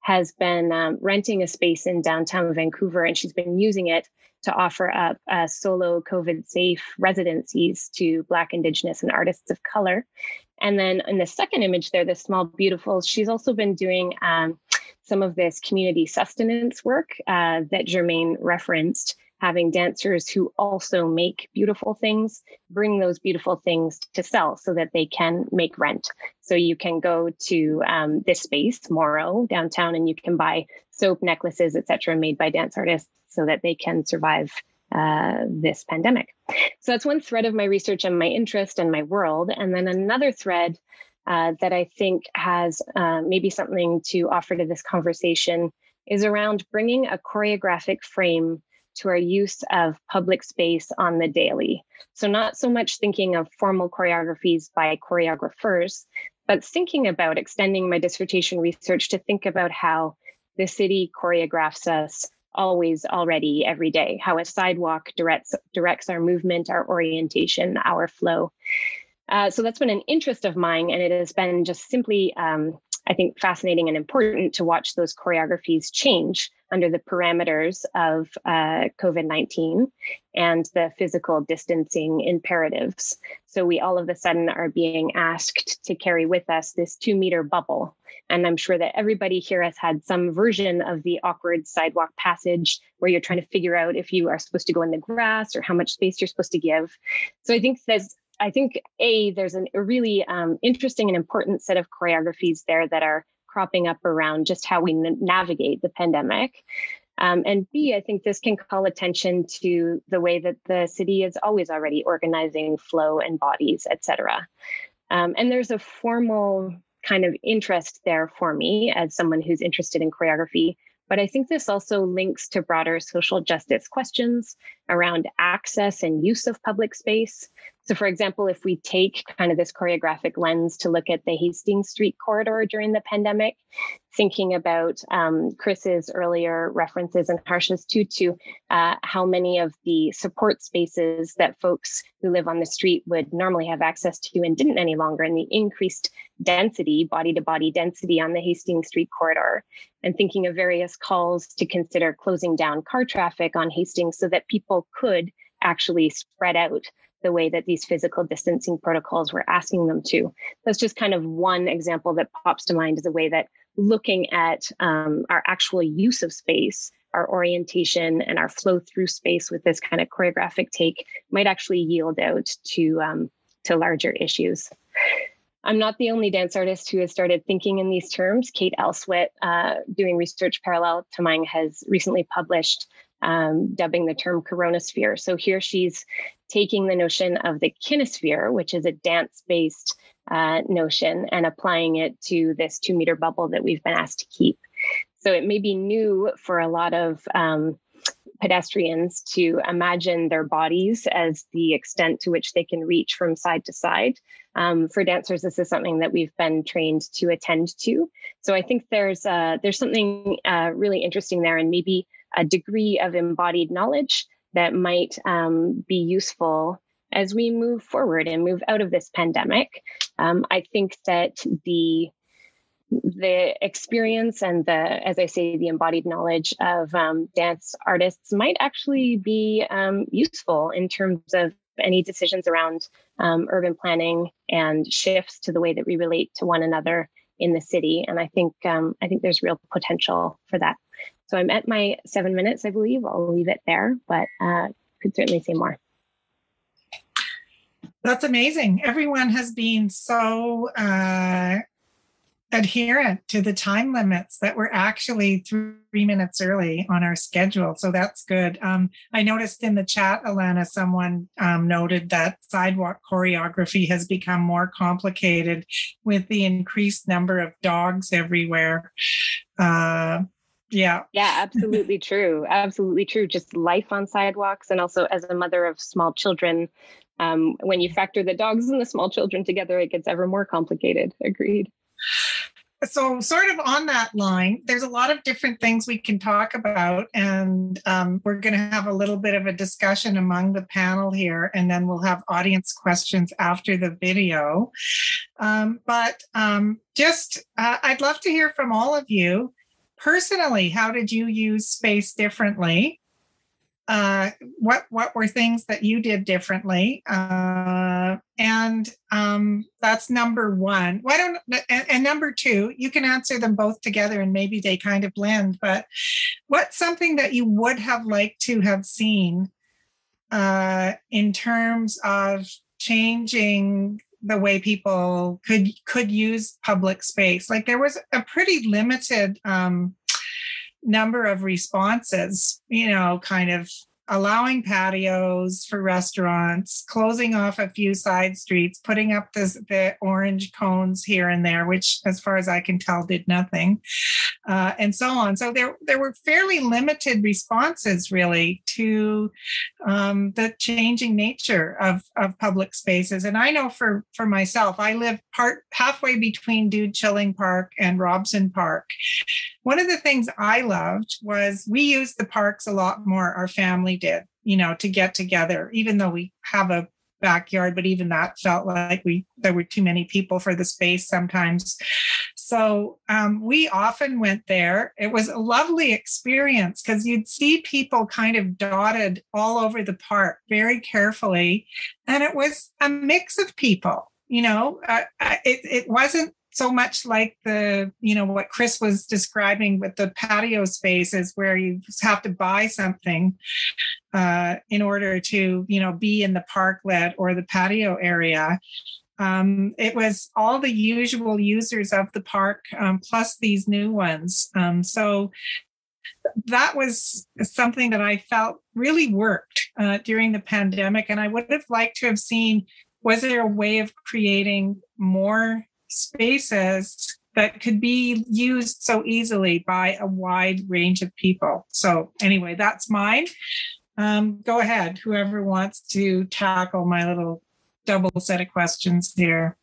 has been um, renting a space in downtown Vancouver, and she's been using it to offer up uh, solo COVID safe residencies to Black, Indigenous, and artists of color. And then in the second image there, the small beautiful, she's also been doing um, some of this community sustenance work uh, that Germaine referenced having dancers who also make beautiful things bring those beautiful things to sell so that they can make rent. So you can go to um, this space, Moro, downtown, and you can buy soap, necklaces, etc., made by dance artists so that they can survive uh, this pandemic. So that's one thread of my research and my interest and my world. And then another thread uh, that I think has uh, maybe something to offer to this conversation is around bringing a choreographic frame to our use of public space on the daily. So, not so much thinking of formal choreographies by choreographers, but thinking about extending my dissertation research to think about how the city choreographs us always already every day how a sidewalk directs directs our movement our orientation our flow uh, so that's been an interest of mine and it has been just simply um, I think, fascinating and important to watch those choreographies change under the parameters of uh, COVID 19 and the physical distancing imperatives. So, we all of a sudden are being asked to carry with us this two meter bubble. And I'm sure that everybody here has had some version of the awkward sidewalk passage where you're trying to figure out if you are supposed to go in the grass or how much space you're supposed to give. So, I think there's I think a there's an, a really um, interesting and important set of choreographies there that are cropping up around just how we n- navigate the pandemic. Um, and B, I think this can call attention to the way that the city is always already organizing flow and bodies, et cetera. Um, and there's a formal kind of interest there for me as someone who's interested in choreography but I think this also links to broader social justice questions around access and use of public space. So, for example, if we take kind of this choreographic lens to look at the Hastings Street corridor during the pandemic, thinking about um, Chris's earlier references and Harsha's too, to uh, how many of the support spaces that folks who live on the street would normally have access to and didn't any longer, and the increased density, body to body density on the Hastings Street corridor, and thinking of various calls to consider closing down car traffic on Hastings so that people could actually spread out the way that these physical distancing protocols were asking them to. That's just kind of one example that pops to mind as a way that looking at um, our actual use of space, our orientation, and our flow through space with this kind of choreographic take might actually yield out to um, to larger issues. I'm not the only dance artist who has started thinking in these terms. Kate Elswit, uh, doing research parallel to mine, has recently published um, dubbing the term coronasphere. So here she's taking the notion of the kinesphere, which is a dance based uh, notion, and applying it to this two meter bubble that we've been asked to keep. So it may be new for a lot of um, pedestrians to imagine their bodies as the extent to which they can reach from side to side. Um, for dancers, this is something that we've been trained to attend to. So I think there's uh, there's something uh, really interesting there, and maybe a degree of embodied knowledge that might um, be useful as we move forward and move out of this pandemic. Um, I think that the the experience and the, as I say, the embodied knowledge of um, dance artists might actually be um, useful in terms of any decisions around um, urban planning and shifts to the way that we relate to one another in the city. And I think um, I think there's real potential for that. So I'm at my seven minutes, I believe. I'll leave it there, but uh, could certainly say more. That's amazing. Everyone has been so uh, adherent to the time limits that we're actually three minutes early on our schedule. So that's good. Um, I noticed in the chat, Alana, someone um, noted that sidewalk choreography has become more complicated with the increased number of dogs everywhere. Uh, yeah. Yeah, absolutely <laughs> true. Absolutely true. Just life on sidewalks. And also, as a mother of small children, um, when you factor the dogs and the small children together, it gets ever more complicated. Agreed so sort of on that line there's a lot of different things we can talk about and um, we're going to have a little bit of a discussion among the panel here and then we'll have audience questions after the video um, but um, just uh, i'd love to hear from all of you personally how did you use space differently? Uh, what what were things that you did differently? Uh, and um, that's number one. Why don't and, and, number two you can answer them both together and maybe they kind of blend but what's something that you would have liked to have seen uh, in terms of changing the way people could could use public space. Like there was a pretty limited um, number of responses, you know, kind of allowing patios for restaurants, closing off a few side streets, putting up this, the orange cones here and there, which, as far as I can tell, did nothing, uh, and so on. So there, there were fairly limited responses, really, to um, the changing nature of, of public spaces. And I know for for myself, I live part halfway between Dude Chilling Park and Robson Park. One of the things I loved was we used the parks a lot more. Our family family did, you know, to get together, even though we have a backyard, but even that felt like we there were too many people for the space sometimes. So um, we often went there. It was a lovely experience because you'd see people kind of dotted all over the park very carefully, and it was a mix of people. You know, uh, it it wasn't so much like the you know what chris was describing with the patio spaces where you have to buy something uh, in order to you know be in the parklet or the patio area. Um, it was all the usual users of the park um, plus these new ones. Um, so that was something that i felt really worked uh, during the pandemic and i would have liked to have seen was there a way of creating more spaces that could be used so easily by a wide range of people. So, anyway, that's mine. Um, go ahead, whoever wants to tackle my little double set of questions here.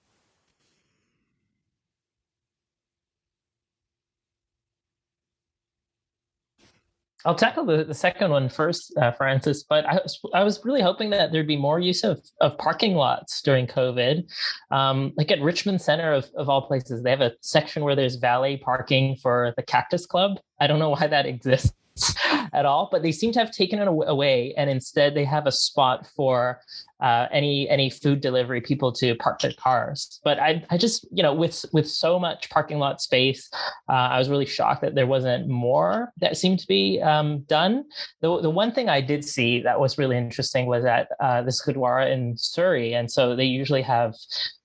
I'll tackle the, the second one first, uh, Frances. But I was, I was really hoping that there'd be more use of, of parking lots during COVID. Um, like at Richmond Center, of, of all places, they have a section where there's valet parking for the Cactus Club. I don't know why that exists <laughs> at all, but they seem to have taken it away, and instead they have a spot for uh, any any food delivery people to park their cars. But I I just you know with with so much parking lot space, uh, I was really shocked that there wasn't more that seemed to be um, done. The the one thing I did see that was really interesting was at uh, this Gurdwara in Surrey, and so they usually have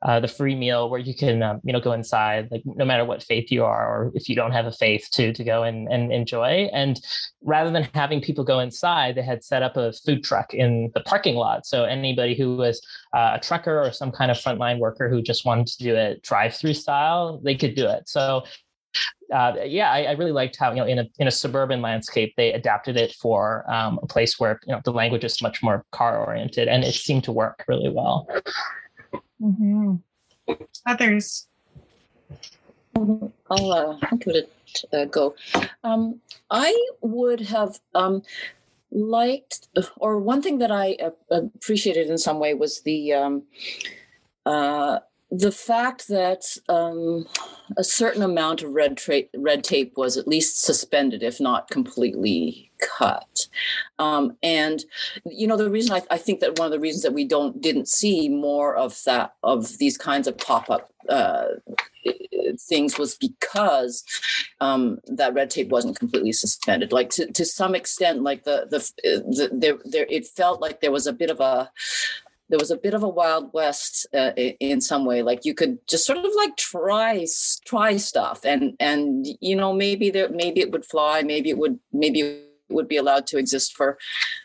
uh, the free meal where you can um, you know go inside like no matter what faith you are or if you don't have a faith to to go and, and enjoy and rather than having people go inside they had set up a food truck in the parking lot so anybody who was uh, a trucker or some kind of frontline worker who just wanted to do it drive through style they could do it so uh, yeah, I, I, really liked how you know in a in a suburban landscape they adapted it for um, a place where you know the language is much more car oriented, and it seemed to work really well. Mm-hmm. Others. I'll, uh, I'll give it a uh, go. Um, I would have um, liked, or one thing that I appreciated in some way was the um, uh, the fact that um, a certain amount of red, tra- red tape was at least suspended, if not completely cut. Um, and you know, the reason I, I, think that one of the reasons that we don't didn't see more of that of these kinds of pop up uh, things was because um, that red tape wasn't completely suspended. Like to, to some extent, like the the, the there there it felt like there was a bit of a there was a bit of a wild west uh, in some way like you could just sort of like try try stuff and and you know maybe there maybe it would fly maybe it would maybe it would be allowed to exist for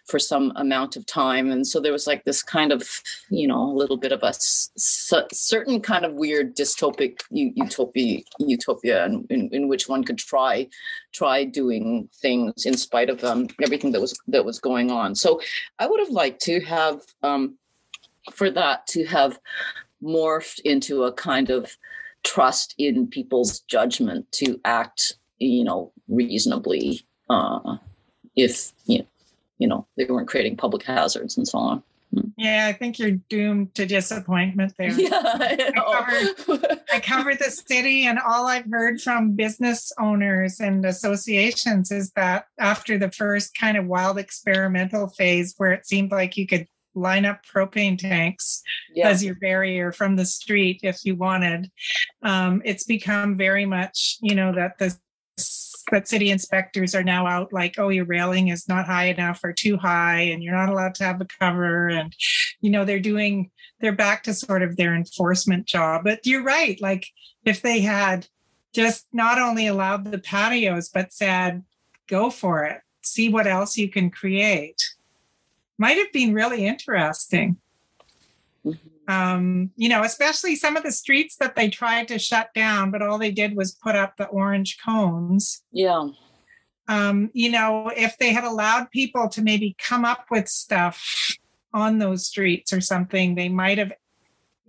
for some amount of time. And so there was like this kind of you know a little bit of a certain kind of weird dystopic utopia utopia in, in, in, which one could try try doing things in spite of um, everything that was that was going on. So i would have liked to have um, for that to have morphed into a kind of trust in people's judgment to act you know reasonably uh, if you know, you know they weren't creating public hazards and so on yeah, I think you're doomed to disappointment there. <laughs> Yeah, I, I, covered, I covered the city, and all I've heard from business owners and associations is that after the first kind of wild experimental phase, where it seemed like you could line up propane tanks yeah. as your barrier from the street if you wanted. Um, it's become very much, you know, that the that city inspectors are now out like, oh, your railing is not high enough or too high, and you're not allowed to have a cover. And, you know, they're doing, they're back to sort of their enforcement job. But you're right. Like, if they had just not only allowed the patios, but said, go for it, see what else you can create might have been really interesting. Mm-hmm. Um, you know, especially some of the streets that they tried to shut down, but all they did was put up the orange cones. Yeah. Um, you know, if they had allowed people to maybe come up with stuff on those streets or something, they might have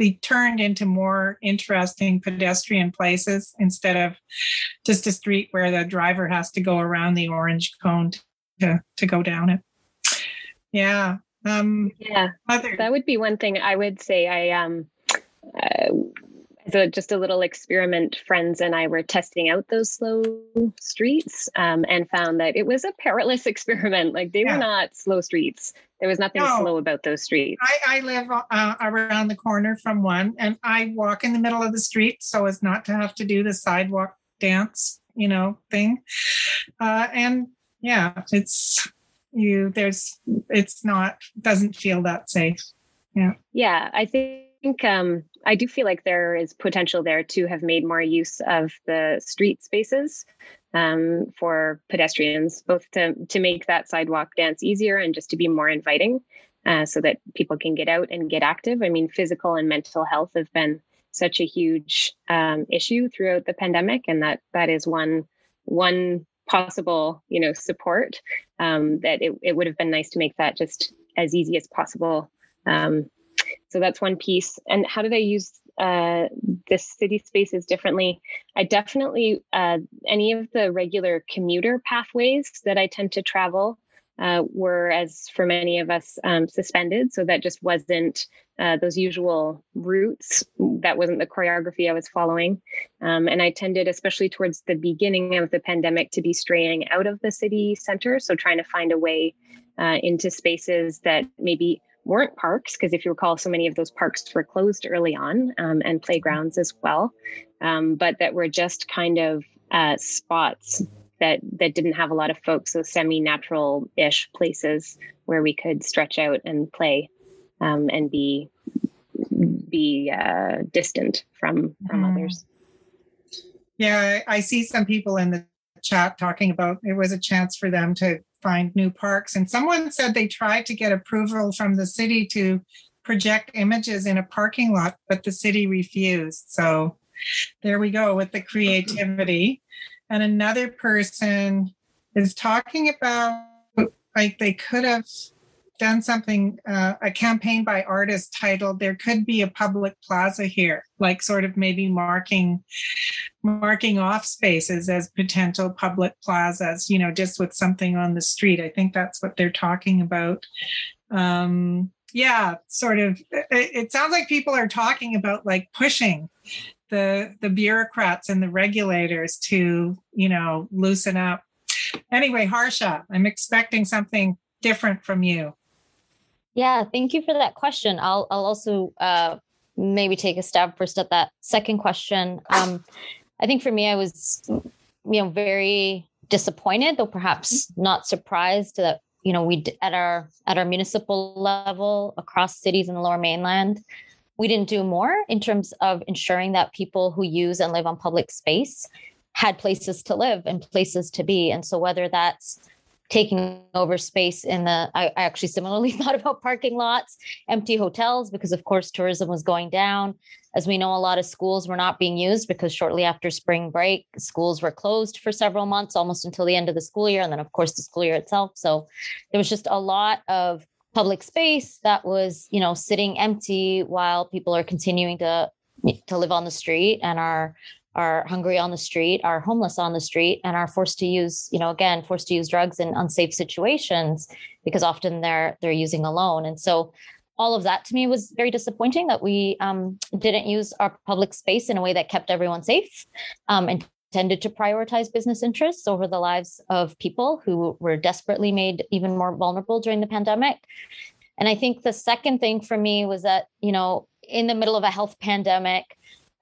be turned into more interesting pedestrian places instead of just a street where the driver has to go around the orange cone to, to go down it. Yeah. Um, yeah. Other- that would be one thing I would say. I um, uh, so just a little experiment. Friends and I were testing out those slow streets, um, and found that it was a perilous <laughs> experiment. Like they yeah. were not slow streets. There was nothing no. slow about those streets. I, I live uh, around the corner from one, and I walk in the middle of the street so as not to have to do the sidewalk dance, you know, thing. Uh, and yeah, it's you there's it's not doesn't feel that safe. Yeah. Yeah i think um i do feel like there is potential there to have made more use of the street spaces um, for pedestrians both to to make that sidewalk dance easier and just to be more inviting uh, so that people can get out and get active. I mean physical and mental health have been such a huge um, issue throughout the pandemic and that that is one one possible you know support um, that it, it would have been nice to make that just as easy as possible. Um, so that's one piece. And how do they use uh, the city spaces differently? I definitely uh, any of the regular commuter pathways that i tend to travel uh, were, as for many of us, um, suspended. So that just wasn't uh, those usual routes. That wasn't the choreography I was following. Um, and I tended, especially towards the beginning of the pandemic, to be straying out of the city center. So trying to find a way uh, into spaces that maybe weren't parks, because if you recall, so many of those parks were closed early on um, and playgrounds as well, um, but that were just kind of uh, spots that that didn't have a lot of folks, so semi-natural ish places where we could stretch out and play um, and be be uh, distant from from mm. others. Yeah, I see some people in the chat talking about it was a chance for them to find new parks, and someone said they tried to get approval from the city to project images in a parking lot, but the city refused. So there we go with the creativity and another person is talking about like they could have done something uh, a campaign by artists titled there could be a public plaza here like sort of maybe marking marking off spaces as potential public plazas you know just with something on the street i think that's what they're talking about um, yeah, sort of. It, it sounds like people are talking about like pushing the the bureaucrats and the regulators to you know loosen up. Anyway, Harsha, I'm expecting something different from you. Yeah, thank you for that question. I'll I'll also uh, maybe take a stab first at that second question. Um, I think for me, I was you know very disappointed, though perhaps not surprised that you know we at our at our municipal level across cities in the lower mainland we didn't do more in terms of ensuring that people who use and live on public space had places to live and places to be. And so whether that's taking over space in the I, I, actually similarly <laughs> thought about parking lots empty hotels because of course tourism was going down. As we know a lot of schools were not being used because shortly after spring break schools were closed for several months almost until the end of the school year and then of course the school year itself. So there was just a lot of public space that was you know sitting empty while people are continuing to to live on the street and are are hungry on the street, are homeless on the street, and are forced to use, you know, again, forced to use drugs in unsafe situations because often they're they're using alone. And so all of that to me was very disappointing that we um, didn't use our public space in a way that kept everyone safe um, and tended to prioritize business interests over the lives of people who were desperately made even more vulnerable during the pandemic. And I think the second thing for me was that, you know, in the middle of a health pandemic,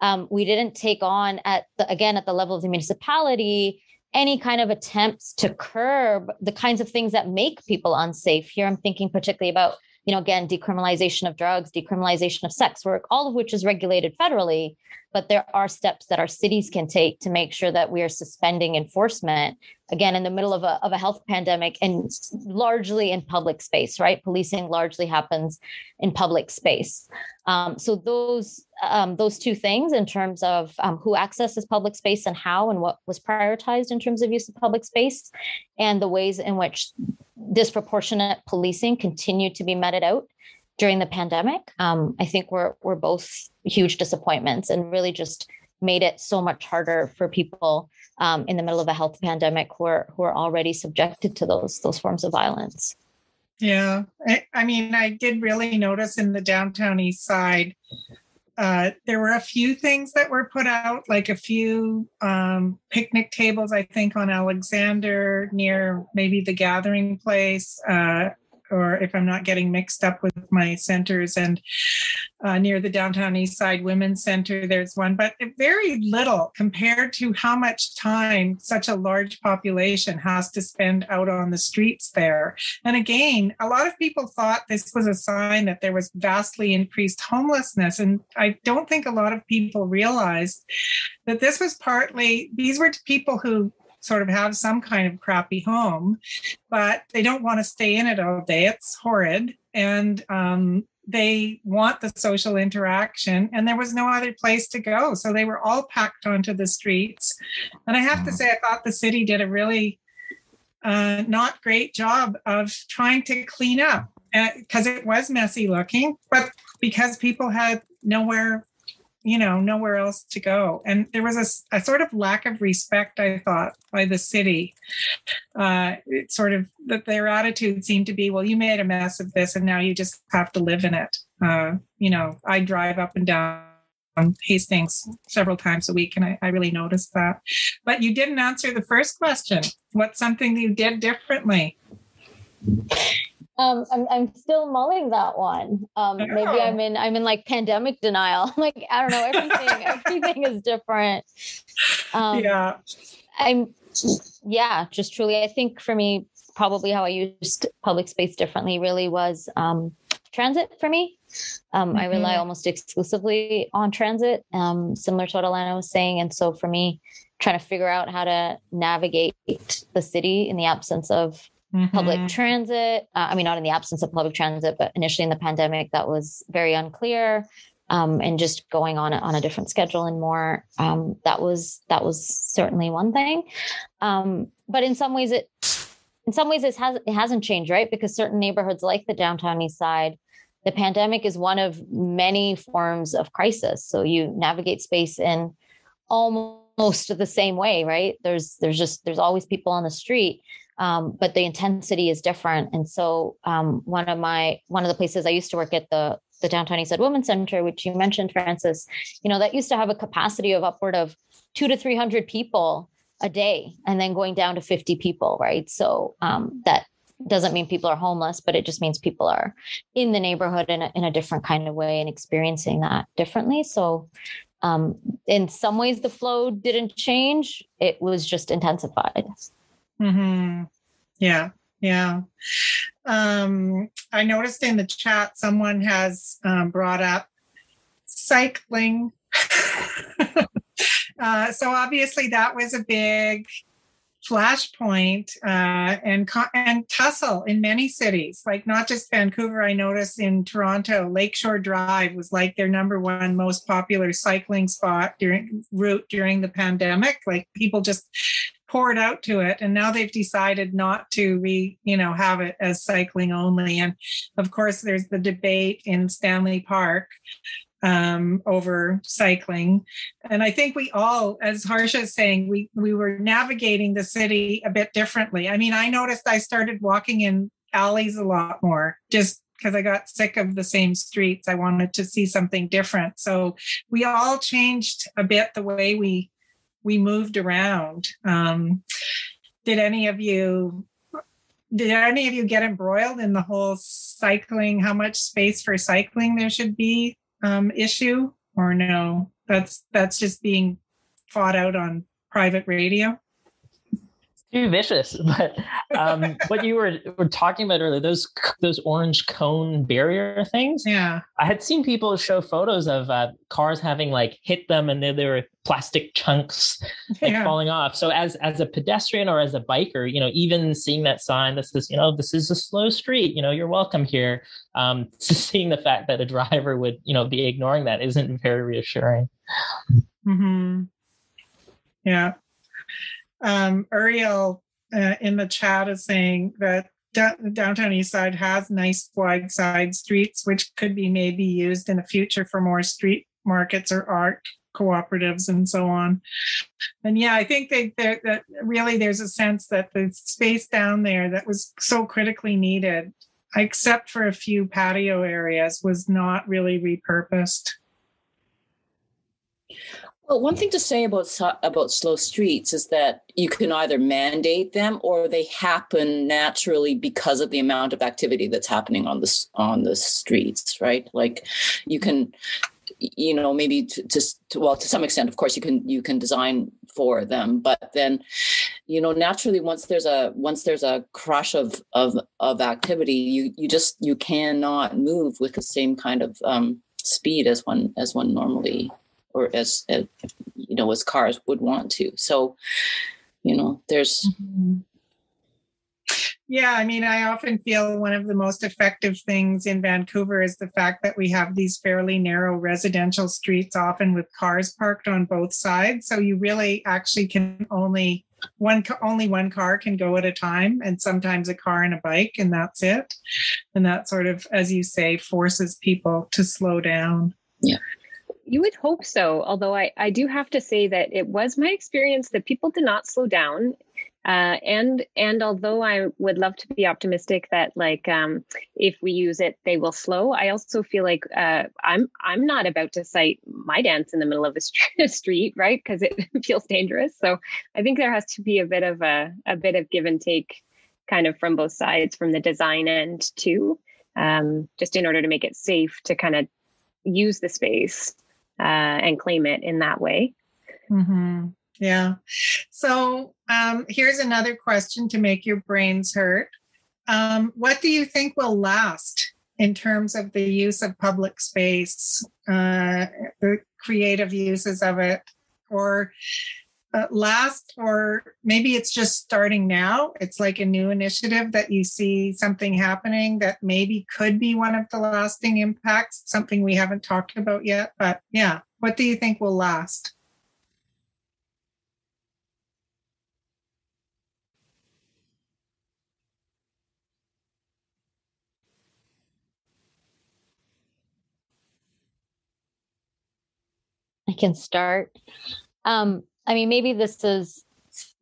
um, we didn't take on at the, again at the level of the municipality any kind of attempts to curb the kinds of things that make people unsafe. Here, I'm thinking particularly about you know again decriminalization of drugs, decriminalization of sex work, all of which is regulated federally. But there are steps that our cities can take to make sure that we are suspending enforcement again in the middle of a, of a health pandemic and largely in public space right? Policing largely happens in public space. Um, so those um, those two things in terms of um, who accesses public space and how and what was prioritized in terms of use of public space and the ways in which disproportionate policing continued to be meted out during the pandemic um, i think we're we're both huge disappointments and really just made it so much harder for people um, in the middle of a health pandemic who are who are already subjected to those those forms of violence. Yeah, I, I mean, I did really notice in the downtown east side, uh, there were a few things that were put out, like a few um, picnic tables, I think, on Alexander near maybe the gathering place. Uh, or if I'm not getting mixed up with my centers and uh, near the downtown east side women's center there's one but very little compared to how much time such a large population has to spend out on the streets there. And again a lot of people thought this was a sign that there was vastly increased homelessness and i don't think a lot of people realized that this was partly these were people who sort of have some kind of crappy home, but they don't want to stay in it all day. It's horrid. And um, they want the social interaction, and there was no other place to go. So they were all packed onto the streets. And I have to mm-hmm. say, I thought the city did a really uh, not great job of trying to clean up because uh, it was messy looking, but because people had nowhere you know, nowhere else to go. And there was a, a sort of lack of respect, I thought, by the city. Uh, it sort of that their attitude seemed to be, well, you made a mess of this and now you just have to live in it. Uh, you know, I drive up and down Hastings several times a week, and I, I, really noticed that. But you didn't answer the first question. What's something you did differently? Um, I'm I'm still mulling that one. Um, maybe I'm in I'm in like pandemic denial. <laughs> like I don't know everything <laughs> everything is different. Um, yeah, I'm yeah, just truly. I think for me, probably how I used public space differently really was um, transit for me. Um, mm-hmm. I rely mm-hmm. almost exclusively on transit, um, similar to what Alana was saying. And so for me, trying to figure out how to navigate the city in the absence of Mm-hmm. Public transit, uh, I mean, not in the absence of public transit, but initially in the pandemic, that was very unclear. Um, and just going on on a different schedule and more um, that was that was certainly one thing um, but in some ways it in some ways it has it hasn't changed right because certain neighborhoods like the downtown east side the pandemic is one of many forms of crisis so you navigate space in almost the same way right there's there's just there's always people on the street um, but the intensity is different. And so um, one of my one of the places I used to work at the the downtown Eastside Women's Center, which you mentioned, Frances, you know that used to have a capacity of upward of two to three hundred people a day, and then going down to fifty people, right? So um, that doesn't mean people are homeless, but it just means people are in the neighborhood in a, in a different kind of way and experiencing that differently. So, um, in some ways, the flow didn't change; it was just intensified. Mm-hmm. Yeah, yeah. Um, I noticed in the chat someone has um, brought up cycling. <laughs> uh, so obviously that was a big flashpoint uh, and and tussle in many cities, like not just Vancouver. I noticed in Toronto, Lakeshore Drive was like their number one most popular cycling spot during route during the pandemic. Like people just poured out to it and now they've decided not to re you know have it as cycling only and of course there's the debate in stanley park um, over cycling and i think we all as harsha is saying we we were navigating the city a bit differently i mean i noticed i started walking in alleys a lot more just because I got sick of the same streets. I wanted to see something different. So we all changed a bit the way we we moved around. Um, did any of you did any of you get embroiled in the whole cycling how much space for cycling there should be um, issue? Or no? That's that's just being fought out on private radio too vicious. <laughs> But um, what you were were talking about earlier, those those orange cone barrier things. Yeah, I had seen people show photos of uh, cars having like hit them, and there, there were plastic chunks like yeah. falling off. So as as a pedestrian or as a biker, you know, even seeing that sign that says, you know, this is a slow street, you know, you're welcome here. Um, <laughs> seeing the fact that a driver would, you know, be ignoring that isn't very reassuring. Hmm. Yeah um, Uriel uh, in the chat is saying that downtown east side has nice wide side streets which could be maybe used in the future for more street markets or art cooperatives and so on. And yeah i think they, that really there's a sense that the space down there that was so critically needed except for a few patio areas was not really repurposed well, one thing to say about about slow streets is that you can either mandate them or they happen naturally because of the amount of activity that's happening on the on the streets, right? Like you can you know maybe to, well to some extent of course you can you can design for them but then you know naturally once there's a once there's a crush of of of activity you you just you cannot move with the same kind of um speed as one as one normally or as, as you know as cars would want to. So you know there's mm-hmm. yeah i mean i often feel one of the most effective things in vancouver is the fact that we have these fairly narrow residential streets often with cars parked on both sides. So you really actually can only one only one car can go at a time and sometimes a car and a bike and that's it. And that sort of as you say forces people to slow down. Yeah you would hope so. Although I, I do have to say that it was my experience that people did not slow down. Uh, and and although I would love to be optimistic that like um, if we use it they will slow, I also feel like uh, I'm I'm not about to site my dance in the middle of a <laughs> street, right? Because it <laughs> feels dangerous. So I think there has to be a bit of a a bit of give and take, kind of from both sides, from the design end too, um, just in order to make it safe to kind of use the space uh, and claim it in that way. Mm-hmm. Yeah. So um, here's another question to make your brains hurt. Um, what do you think will last in terms of the use of public space, uh, the creative uses of it, or uh, last, or maybe it's just starting now. It's like a new initiative that you see something happening that maybe could be one of the lasting impacts, something we haven't talked about yet. But yeah, what do you think will last? I can start. Um, I mean, maybe this is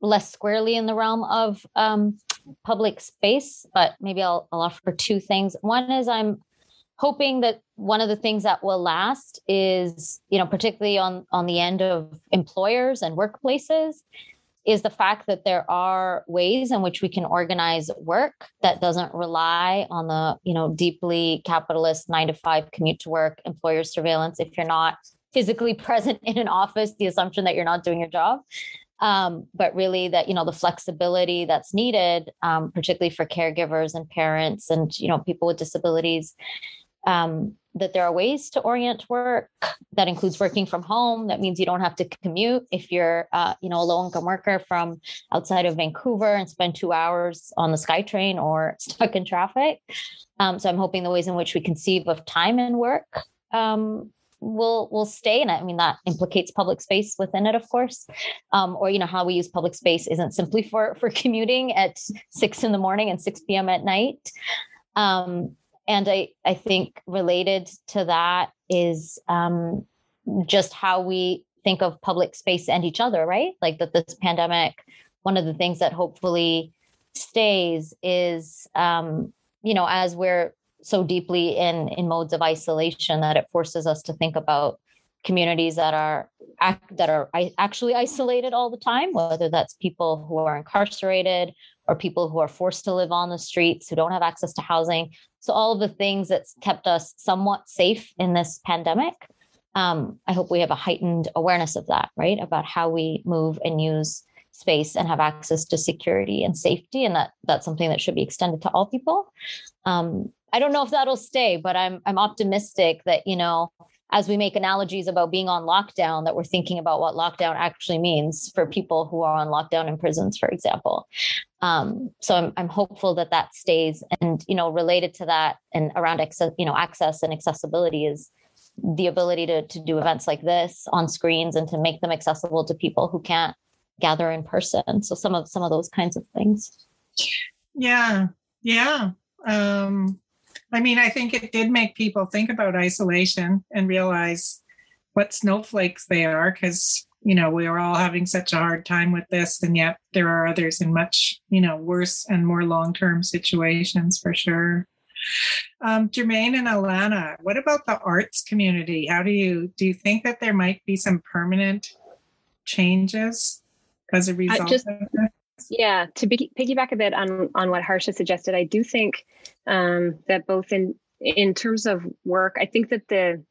less squarely in the realm of um, public space, but maybe I'll, I'll offer two things. One is I'm hoping that one of the things that will last is, you know, particularly on on the end of employers and workplaces, is the fact that there are ways in which we can organize work that doesn't rely on the, you know, deeply capitalist nine to five commute to work, employer surveillance. If you're not physically present in an office, the assumption that you're not doing your job. Um, but really that you know the flexibility that's needed um, particularly for caregivers and parents and you know people with disabilities um, that there are ways to orient work that includes working from home. That means you don't have to commute if you're uh, you know a low income worker from outside of vancouver and spend two hours on the skytrain or <laughs> stuck in traffic. Um, so i'm hoping the ways in which we conceive of time and work um, will will stay it. I mean, that implicates public space within it, of course. Um, or you know, how we use public space isn't simply for for commuting at six in the morning and six p.m. at night. Um, and I I think related to that is um, just how we think of public space and each other, right? Like that this pandemic, one of the things that hopefully stays is um, you know as we're so deeply in in modes of isolation that it forces us to think about communities that are that are actually isolated all the time whether that's people who are incarcerated or people who are forced to live on the streets who don't have access to housing. So all of the things that's kept us somewhat safe in this pandemic um, i hope we have a heightened awareness of that right? About how we move and use space and have access to security and safety and that that's something that should be extended to all people. Um, I don't know if that'll stay, but I'm I'm optimistic that you know as we make analogies about being on lockdown that we're thinking about what lockdown actually means for people who are on lockdown in prisons for example. Um, so I'm, I'm hopeful that that stays and you know related to that and around access you know access and accessibility is the ability to, to do events like this on screens and to make them accessible to people who can't gather in person. So some of some of those kinds of things. Yeah. Yeah. Um I mean, I think it did make people think about isolation and realize what snowflakes they are because, you know, we are all having such a hard time with this. And yet there are others in much, you know, worse and more long term situations for sure. Um, Germaine and Alana, what about the arts community? How do you do you think that there might be some permanent changes as a result just, of this? Yeah, to piggyback a bit on on what Harsha suggested, I do think um, that both in in terms of work, I think that the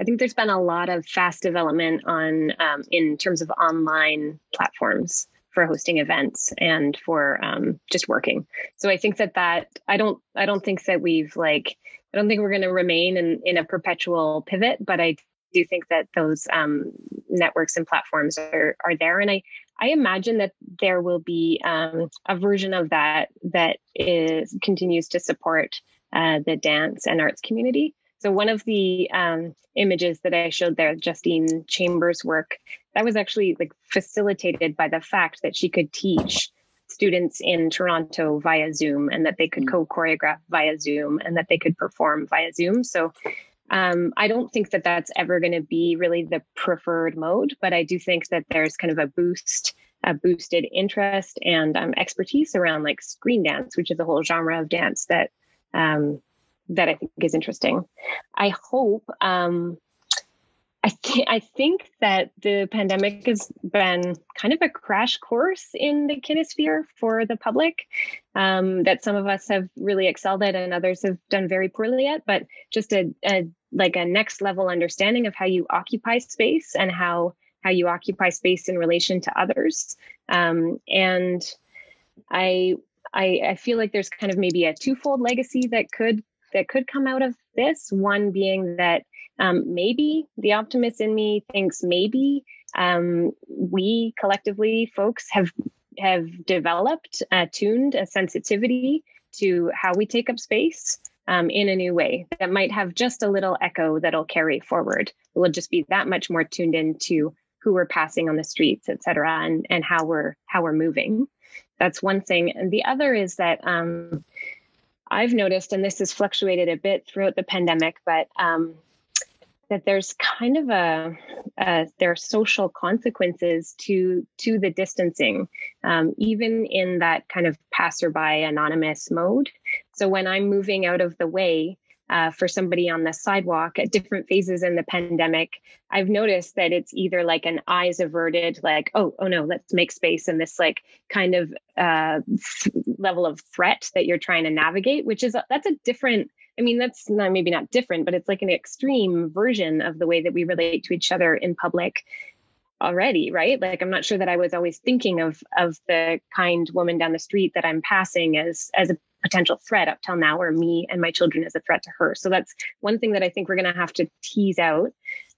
I think there's been a lot of fast development on um, in terms of online platforms for hosting events and for um, just working. So I think that that I don't I don't think that we've like I don't think we're going to remain in in a perpetual pivot, but I do think that those um, networks and platforms are are there, and I I imagine that there will be um, a version of that that is continues to support uh, the dance and arts community. So one of the um, images that I showed there, Justine Chambers' work, that was actually like facilitated by the fact that she could teach students in Toronto via Zoom and that they could mm. co-choreograph via Zoom and that they could perform via Zoom. So um, I don't think that that's ever going to be really the preferred mode, but I do think that there's kind of a boost, a boosted interest and um, expertise around like screen dance, which is a whole genre of dance that um, that I think is interesting. I hope um, I, th- I think that the pandemic has been kind of a crash course in the kinesphere for the public um, that some of us have really excelled at and others have done very poorly at, but just a, a like a next level understanding of how you occupy space and how how you occupy space in relation to others. Um, and I, I I feel like there's kind of maybe a twofold legacy that could that could come out of this. One being that um, maybe the optimist in me thinks maybe um, we collectively folks have have developed, uh, tuned a sensitivity to how we take up space um, in a new way that might have just a little echo that'll carry forward. We'll just be that much more tuned into who we're passing on the streets, et cetera, and, and how we're how we're moving. That's one thing. And the other is that um, I've noticed, and this has fluctuated a bit throughout the pandemic, but um, that there's kind of a, a there are social consequences to to the distancing, um, even in that kind of passerby anonymous mode. So when I'm moving out of the way, uh, for somebody on the sidewalk at different phases in the pandemic, I've noticed that it's either like an eyes averted, like, oh, oh no, let's make space, and this like kind of uh, level of threat that you're trying to navigate, which is that's a different. I mean, that's not maybe not different, but it's like an extreme version of the way that we relate to each other in public already right? Like i'm not sure that i was always thinking of of the kind woman down the street that i'm passing as as a potential threat up till now or me and my children as a threat to her. So that's one thing that i think we're going to have to tease out.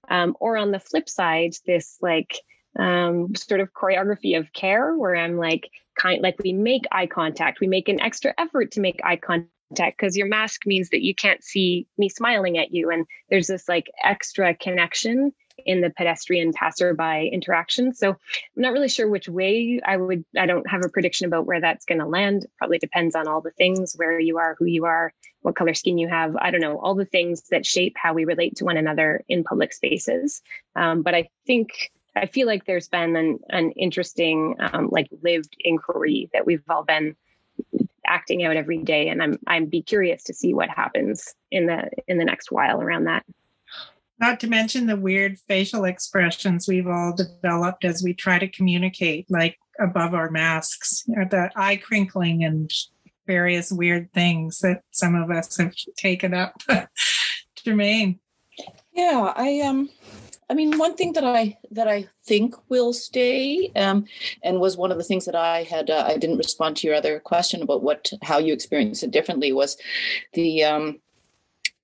Um, or on the flip side this like um, sort of choreography of care where i'm like kind like we make eye contact. We make an extra effort to make eye contact because your mask means that you can't see me smiling at you and there's this like extra connection in the pedestrian passerby interaction. So I'm not really sure which way I would, I don't have a prediction about where that's going to land. Probably depends on all the things where you are, who you are, what color skin you have. I don't know, all the things that shape how we relate to one another in public spaces. Um, but I think I feel like there's been an, an interesting, um, like lived inquiry that we've all been acting out every day, and I'm I'm be curious to see what happens in the in the next while around that. Not to mention the weird facial expressions we've all developed as we try to communicate, like above our masks, you know, the eye crinkling and various weird things that some of us have taken up. <laughs> Germaine. Yeah, I um I mean, one thing that I that I think will stay, um, and was one of the things that I had uh, I didn't respond to your other question about what how you experience it differently was the um,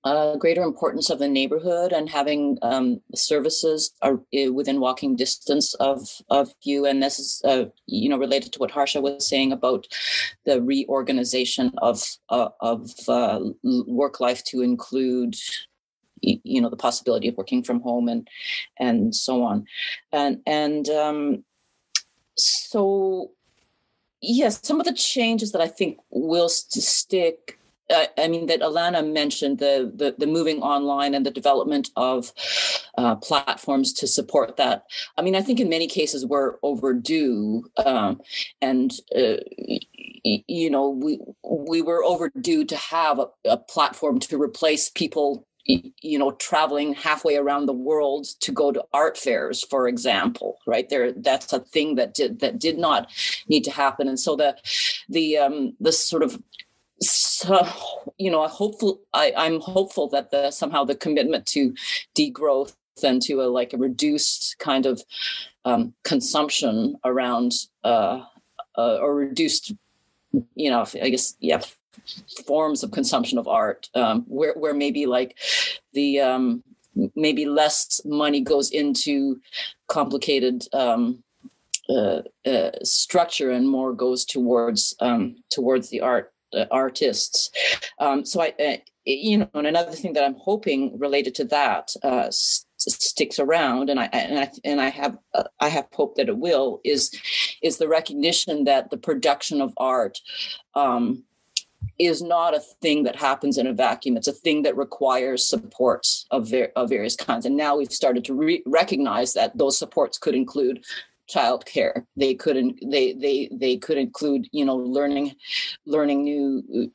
uh, greater importance of the neighborhood and having um, services are uh, within walking distance of of you. And this is, uh, you know, related to what Harsha was saying about the reorganization of uh, of uh, work life to include you know the possibility of working from home and and so on and and um so yes some of the changes that i think will st- stick I mean that Alana mentioned the, the, the moving online and the development of uh, platforms to support that. I mean, I think in many cases we're overdue, um, and uh, you know we we were overdue to have a, a platform to replace people you know traveling halfway around the world to go to art fairs for example right? There that's a thing that did that did not need to happen. And so the the um the sort of so you know hopeful I, i'm hopeful that the somehow the commitment to degrowth and to a like a reduced kind of um, consumption around uh, uh, or reduced you know i guess yeah forms of consumption of art um, where where maybe like the um, maybe less money goes into complicated um, uh, uh, structure and more goes towards um, towards the art uh, artists. Um, so I, uh, you know, and another thing that I'm hoping related to that uh, st- sticks around, and I and I and I have uh, I have hope that it will is is the recognition that the production of art. Um, is not a thing that happens in a vacuum. It's a thing that requires supports of, ver- of various kinds. And now we've started to re- recognize that those supports could include childcare. They couldn't. They they they could include you know learning, learning new,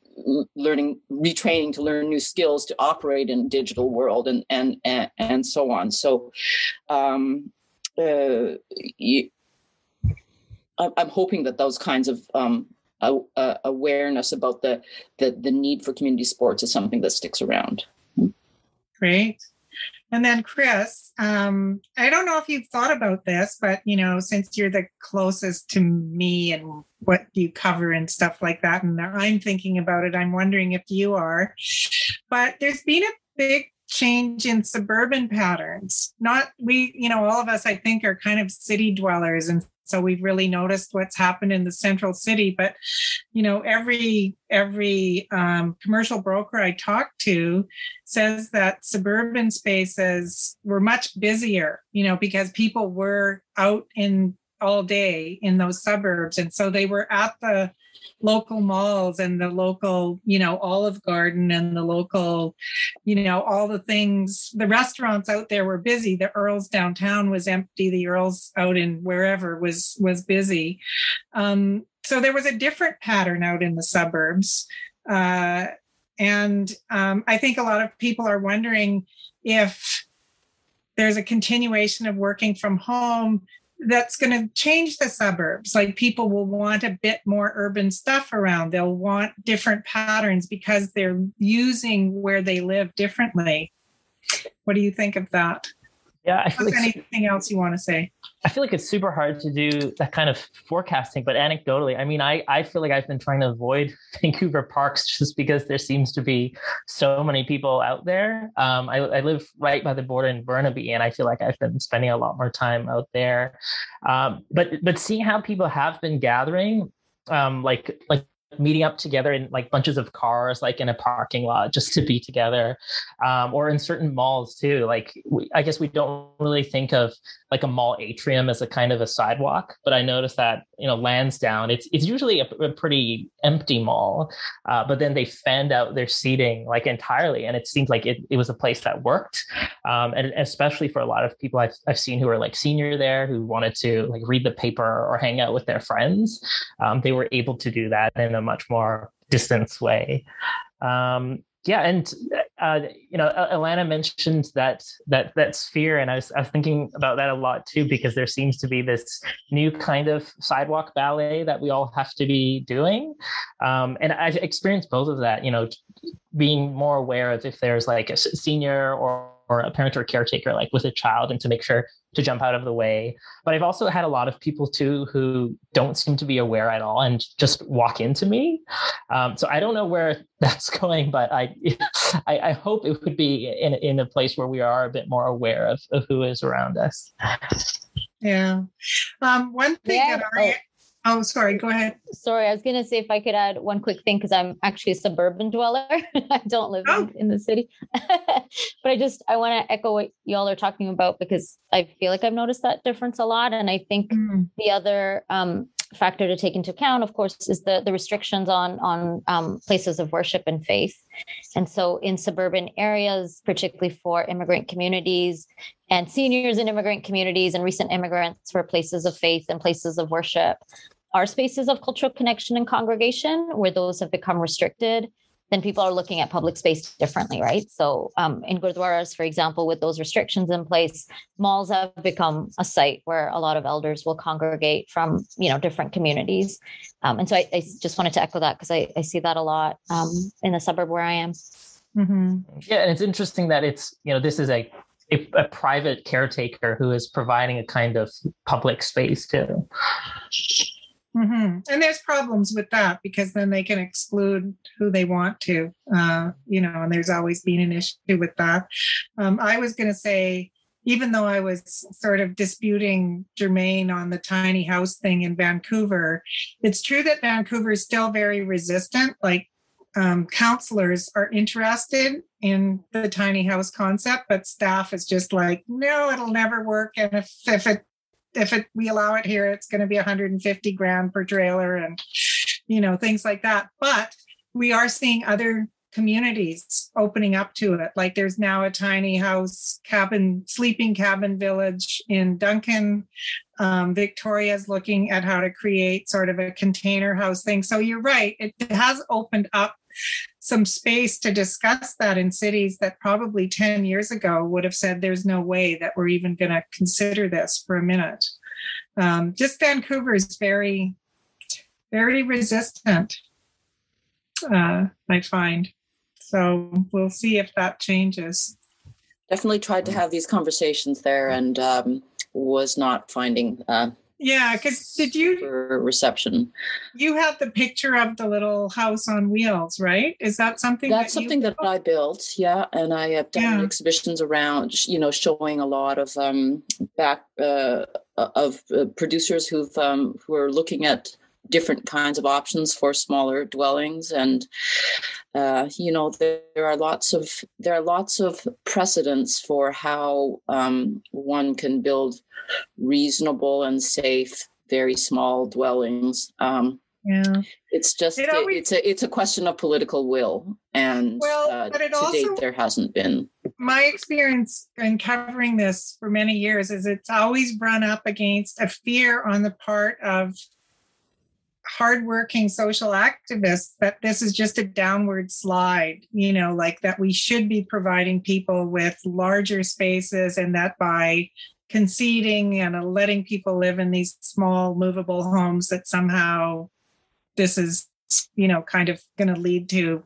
learning retraining to learn new skills to operate in digital world and and and, and so on. So, um, uh, you, I'm hoping that those kinds of um, uh, awareness about the, the the need for community sports is something that sticks around. Great. And then Chris, um, I don't know if you've thought about this, but you know, since you're the closest to me and what you cover and stuff like that, and I'm thinking about it, I'm wondering if you are. But there's been a big change in suburban patterns. Not we, you know, all of us, I think, are kind of city dwellers, and so we've really noticed what's happened in the central city but you know every every um, commercial broker i talk to says that suburban spaces were much busier you know because people were out in all day in those suburbs. And so they were at the local malls and the local, you know, Olive Garden and the local, you know, all the things. The restaurants out there were busy. The Earls downtown was empty. The Earls out in wherever was was busy. Um, so there was a different pattern out in the suburbs. Uh, and um, I think a lot of people are wondering if there's a continuation of working from home that's going to change the suburbs. Like people will want a bit more urban stuff around. They'll want different patterns because they're using where they live differently. What do you think of that? Yeah, I feel like anything else you want to say? I feel like it's super hard to do that kind of forecasting, but anecdotally, I mean, I, I feel like I've been trying to avoid <laughs> Vancouver parks just because there seems to be so many people out there. Um, I, I live right by the border in Burnaby, and I feel like I've been spending a lot more time out there. Um, but but seeing how people have been gathering, um, like like meeting up together in like bunches of cars like in a parking lot just to be together um, or in certain malls too like we, i guess we don't really think of like a mall atrium as a kind of a sidewalk but i noticed that you know lansdowne it's it's usually a, a pretty empty mall uh, but then they fanned out their seating like entirely and it seems like it, it was a place that worked um, and especially for a lot of people I've, I've seen who are like senior there who wanted to like read the paper or hang out with their friends um, they were able to do that in a much more distance way. Um, yeah, and uh, you know, Alana mentioned that that that sphere, and I was I was thinking about that a lot too because there seems to be this new kind of sidewalk ballet that we all have to be doing, um, and I've experienced both of that. You know, being more aware of if there's like a senior or or a parent or caretaker like with a child and to make sure to jump out of the way. But i've also had a lot of people too who don't seem to be aware at all and just walk into me. Um, so i don't know where <laughs> that's going but I, <laughs> I, I hope it would be in, in a place where we are a bit more aware of, of who is around us. Yeah. Um, one thing yeah. that i Oh, sorry. Go ahead. Sorry, I was going to say if I could add one quick thing because I'm actually a suburban dweller. <laughs> I don't live oh. in, in, the city, <laughs> but I just I want to echo what y'all are talking about because I feel like I've noticed that difference a lot, and I think mm. the other um, factor to take into account, of course, is the the restrictions on on um, places of worship and faith. And so, in suburban areas, particularly for immigrant communities and seniors in immigrant communities and recent immigrants for places of faith and places of worship, are spaces of cultural connection and congregation where those have become restricted then people are looking at public space differently, right? So um, in Gurdwaras, for example, with those restrictions in place, malls have become a site where a lot of elders will congregate from, you know, different communities. Um, and so I, I, just wanted to echo that because I, I, see that a lot um, in the suburb where I am. Mm-hmm. Yeah, and it's interesting that it's, you know, this is a a, a, private caretaker who is providing a kind of public space too. Mm-hmm. And there's problems with that because then they can exclude who they want to, uh, you know, and there's always been an issue with that. Um, I was going to say, even though I was sort of disputing Germaine on the tiny house thing in Vancouver, it's true that Vancouver is still very resistant. Like um, councilors are interested in the tiny house concept, but staff is just like, no, it'll never work. And if, if it if it, we allow it here, it's going to be 150 grand per trailer and, you know, things like that. But we are seeing other communities opening up to it. Like there's now a tiny house cabin, sleeping cabin village in Duncan. Um, Victoria's looking at how to create sort of a container house thing. So you're right, it has opened up some space to discuss that in cities that probably 10 years ago would have said there's no way that we're even going to consider this for a minute. Um, just Vancouver is very, very resistant, uh, I find. So we'll see if that changes. Definitely tried to have these conversations there and um, was not finding uh, yeah, because did you for reception? You have the picture of the little house on wheels, right? Is that something? That's that something that I built. Yeah, and I have done yeah. exhibitions around, you know, showing a lot of um, back uh, of uh, producers who've um, who are looking at different kinds of options for smaller dwellings and uh, you know there, there, are lots of there are lots of precedents for how um, one can build reasonable and safe very small dwellings um, Yeah. It's just it always, it's a it's a question of political will, and well, uh, but it to also, date there hasn't been. My experience in covering this for many years is it's always run up against a fear on the part of hardworking social activists that this is just a downward slide, you know, like that we should be providing people with larger spaces and that by conceding and letting people live in these small movable homes that somehow this is you know kind of going to lead to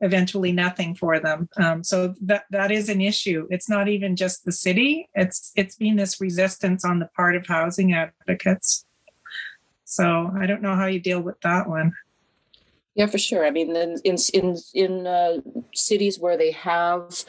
eventually nothing for them. Um, so that that is an issue. It's not even just the city. It's it's been this resistance on the part of housing advocates so i don't know how you deal with that one yeah, for sure. I mean, in in in uh, cities where they have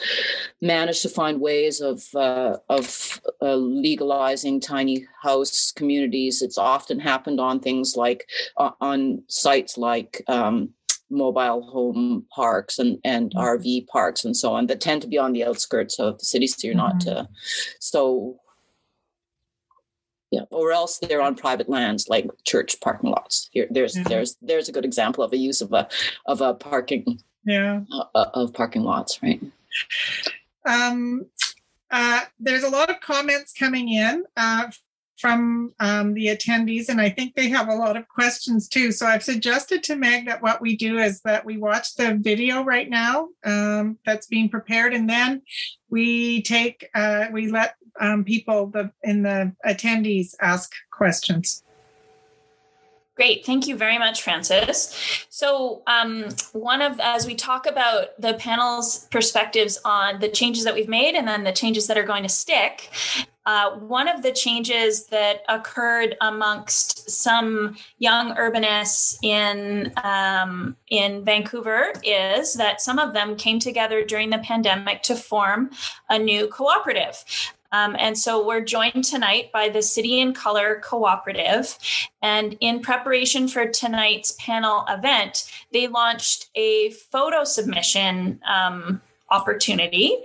managed to find ways of uh, of uh, legalizing tiny house communities, it's often happened on things like uh, on sites like um, mobile home parks and and mm-hmm. RV parks and so on that tend to be on the outskirts of the city, so you're mm-hmm. not uh, so yeah. Or else they're on private lands like church parking lots. Here, there's mm-hmm. there's there's a good example of a use of a of a parking yeah. uh, uh, of parking lots right? Um uh, there's a lot of comments coming in uh, from um, the attendees, and I think they have a lot of questions too. So I've suggested to Meg that what we do is that we watch the video right now um, that's being prepared, and then we take uh, we let um, people the in the attendees ask questions. Great. Thank you very much, Frances. So, um, one of, as we talk about the panel's perspectives on the changes that we've made and then the changes that are going to stick, uh, one of the changes that occurred amongst some young urbanists in um, in Vancouver is that some of them came together during the pandemic to form a new cooperative. Um, and so we're joined tonight by the City in Color Cooperative. And in preparation for tonight's panel event, they launched a photo submission um, opportunity.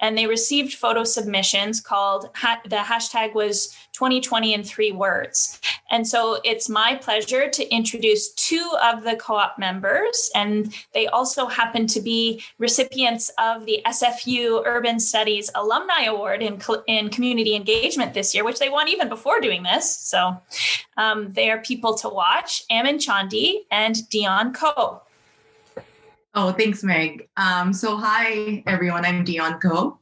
And they received photo submissions called the hashtag was 2020 in three words. And so it's my pleasure to introduce two of the co-op members. And they also happen to be recipients of the sfu urban studies alumni award in, in community engagement this year which they won even before doing this. So um, they are people to watch amin chandi and dion ko Oh, thanks, Meg. Um, so, hi, everyone. I'm Dion Ko.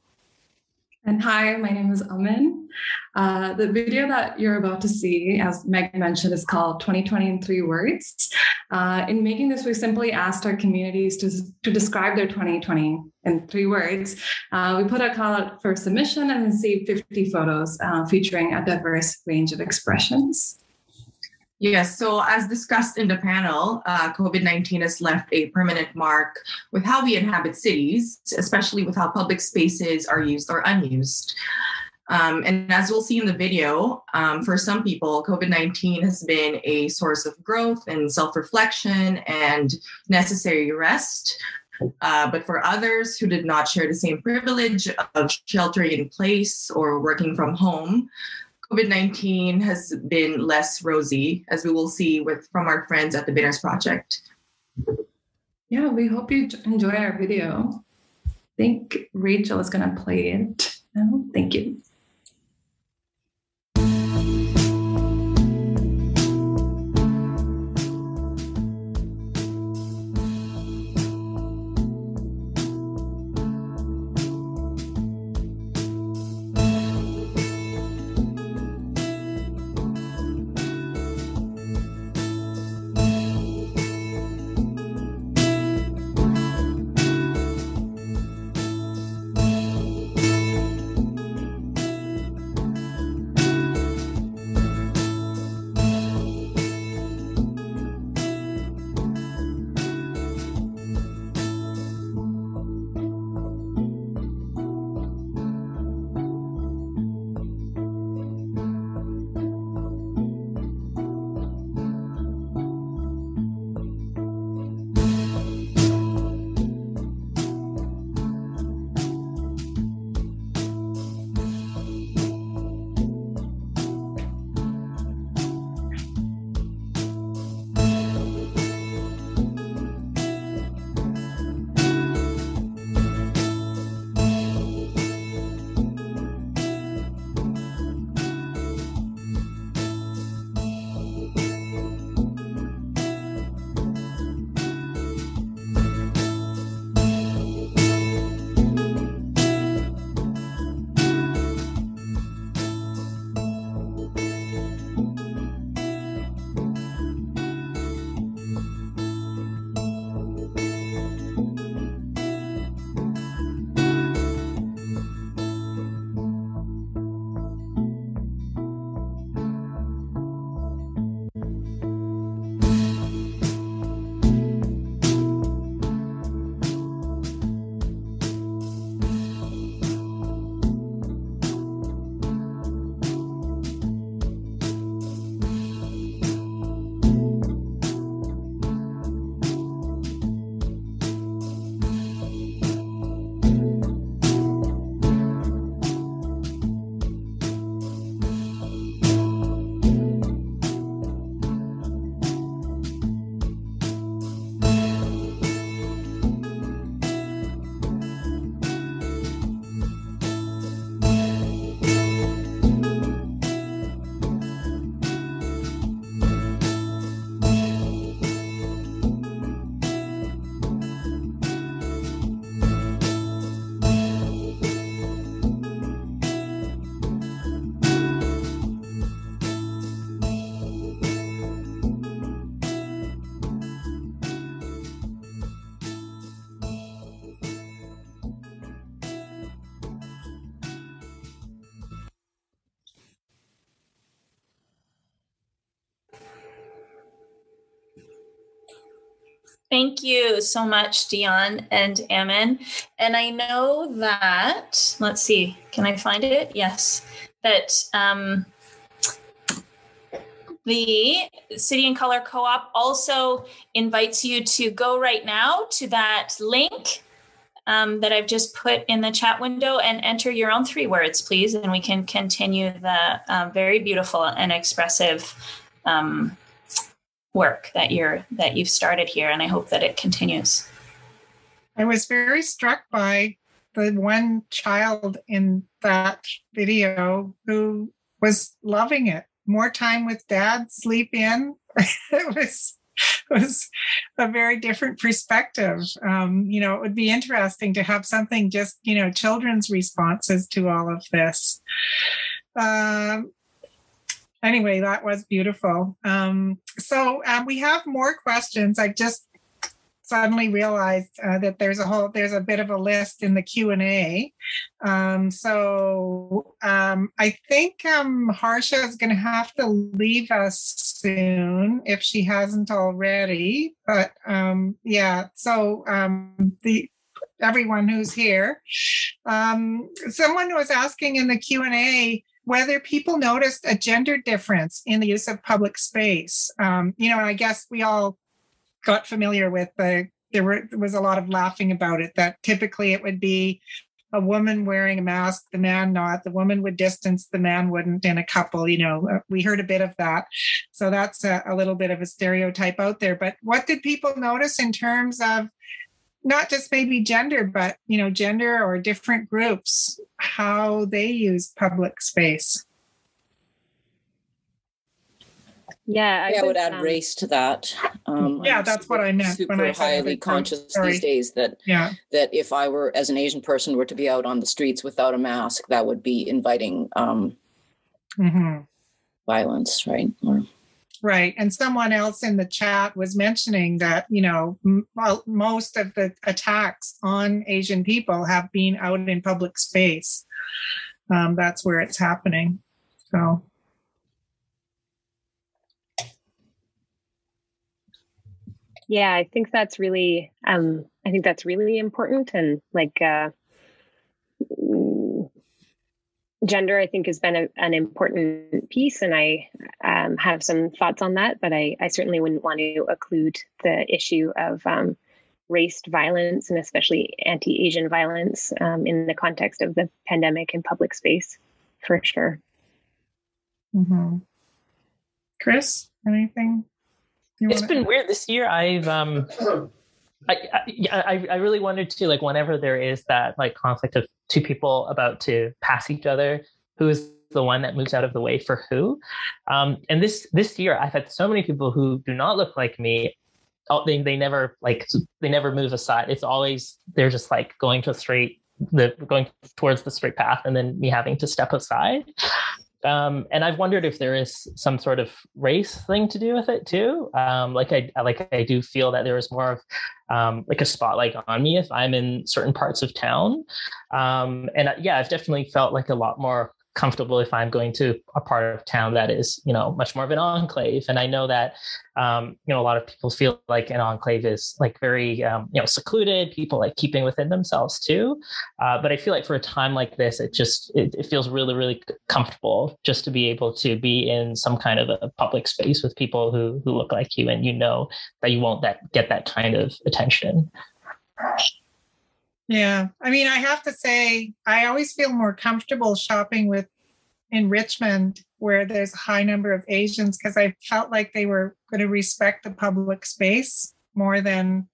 And hi, my name is Amin. Uh, the video that you're about to see, as Meg mentioned, is called 2020 in Three Words. Uh, in making this, we simply asked our communities to, to describe their 2020 in three words. Uh, we put a call out for submission and received 50 photos uh, featuring a diverse range of expressions. Yes, so as discussed in the panel, uh, COVID 19 has left a permanent mark with how we inhabit cities, especially with how public spaces are used or unused. Um, and as we'll see in the video, um, for some people, COVID 19 has been a source of growth and self reflection and necessary rest. Uh, but for others who did not share the same privilege of sheltering in place or working from home, COVID 19 has been less rosy, as we will see with from our friends at the Binners Project. Yeah, we hope you enjoy our video. I think Rachel is going to play it. Thank you. Thank you so much, Dion and Amin. And I know that, let's see, can I find it? Yes. That um, the City in Color Co op also invites you to go right now to that link um, that I've just put in the chat window and enter your own three words, please. And we can continue the uh, very beautiful and expressive. Um, work that you're that you've started here and i hope that it continues i was very struck by the one child in that video who was loving it more time with dad sleep in <laughs> it was was a very different perspective. Um, you know, it would be interesting to have something just, you know, children's responses to all of this. Um, anyway, that was beautiful. Um, so um, we have more questions. I just suddenly realized uh, that there's a whole there's a bit of a list in the Q and A. Um, so um, I think um, Harsha is going to have to leave us soon if she hasn't already. But um, yeah, so um, the everyone who's here. Um, someone was asking in the Q and A whether people noticed a gender difference in the use of public space. Um, you know, I guess we all got familiar with the there, were, there was a lot of laughing about it that typically it would be a woman wearing a mask, the man not. The woman would distance, the man wouldn't in a couple. You know, uh, we heard a bit of that. So that's a, a little bit of a stereotype out there. But what did people notice in terms of not just maybe gender, but you know, gender or different groups, how they use public space. Yeah, I, yeah, would, I would add um, race to that. Um, yeah, I'm that's what I meant. Super when I highly conscious Sorry. these days that yeah. that if I were as an Asian person were to be out on the streets without a mask, that would be inviting um, mm-hmm. violence, right? Or Right. And someone else in the chat was mentioning that, you know, m- most of the attacks on Asian people have been out in public space. Um, that's where it's happening. So. Yeah, I think that's really, um, I think that's really important. And like, uh, gender, I think, has been a, an important piece, and I um, have some thoughts on that. But I, I, certainly wouldn't want to occlude the issue of um, race violence and especially anti-Asian violence um, in the context of the pandemic in public space, for sure. Mm-hmm. Chris, anything? It's been weird this year. I've um, I, I, I really wanted to like whenever there is that like conflict of two people about to pass each other, who is the one that moves out of the way for who? Um, and this this year, I've had so many people who do not look like me. They they never like they never move aside. It's always they're just like going to straight the going towards the straight path, and then me having to step aside. Um, and I've wondered if there is some sort of race thing to do with it too. Um, like I like I do feel that there is more of um, like a spotlight on me if I'm in certain parts of town. Um, and yeah, I've definitely felt like a lot more comfortable if I'm going to a part of town that is, you know, much more of an enclave. And I know that, um, you know, a lot of people feel like an enclave is like very, um, you know, secluded. People like keeping within themselves too. Uh, but I feel like for a time like this, it just it, it, feels really, really comfortable just to be able to be in some kind of a public space with people who who look like you, and you know that you won't that get that kind of attention. Yeah. I mean, I have to say, I always feel more comfortable shopping with in Richmond where there's a high number of Asians because I felt like they were going to respect the public space more than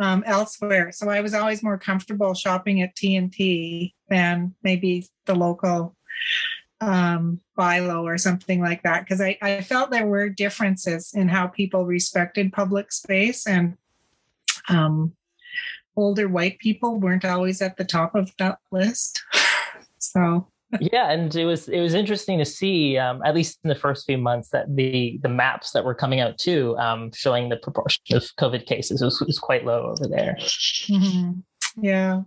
um, elsewhere. So I was always more comfortable shopping at T&T than maybe the local um, Bilo or something like that because I, I felt there were differences in how people respected public space and um, older white people weren't always at the top of that list. <sighs> so <laughs> yeah, and it was it was interesting to see, um, at least in the first few months, that the the maps that were coming out too, um, showing the proportion of COVID cases was, was quite low over there. Mm-hmm. Yeah.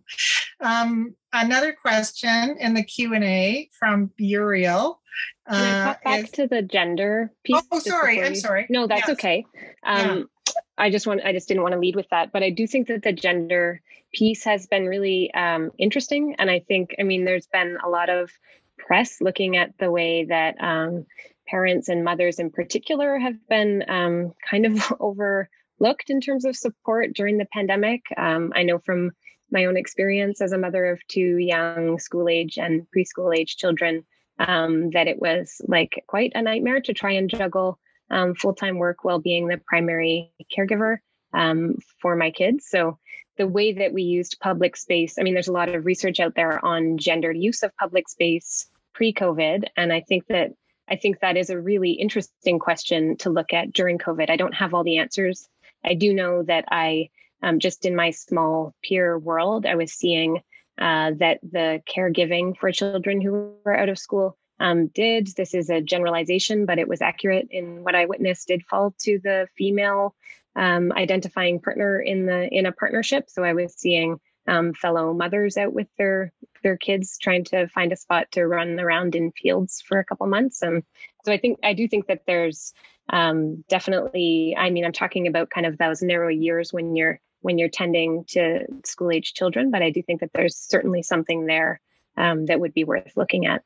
Um, another question in the Q and A from Uriel. Can I uh, back is, to the gender piece? Oh, sorry. I'm sorry. No, that's yes. okay. Um, I just want I just didn't want to lead with that, but I do think that the gender piece has been really um, interesting, and I think I mean there's been a lot of press looking at the way that um, parents and mothers in particular have been um, kind of <laughs> overlooked in terms of support during the pandemic. Um, I know from my own experience as a mother of two young school age and preschool age children um, that it was like quite a nightmare to try and juggle um, full time work while being the primary caregiver um, for my kids. So the way that we used public space, I mean, there's a lot of research out there on gendered use of public space pre-COVID, and I think that I think that is a really interesting question to look at during COVID. I don't have all the answers. I do know that I um, just in my small peer world, I was seeing uh, that the caregiving for children who were out of school um, did. This is a generalization, but it was accurate in what I witnessed. Did fall to the female um, identifying partner in the in a partnership. So I was seeing um, fellow mothers out with their their kids trying to find a spot to run around in fields for a couple months. And so I think I do think that there's um, definitely. I mean, I'm talking about kind of those narrow years when you're when you're tending to school age children, but I do think that there's certainly something there um, that would be worth looking at.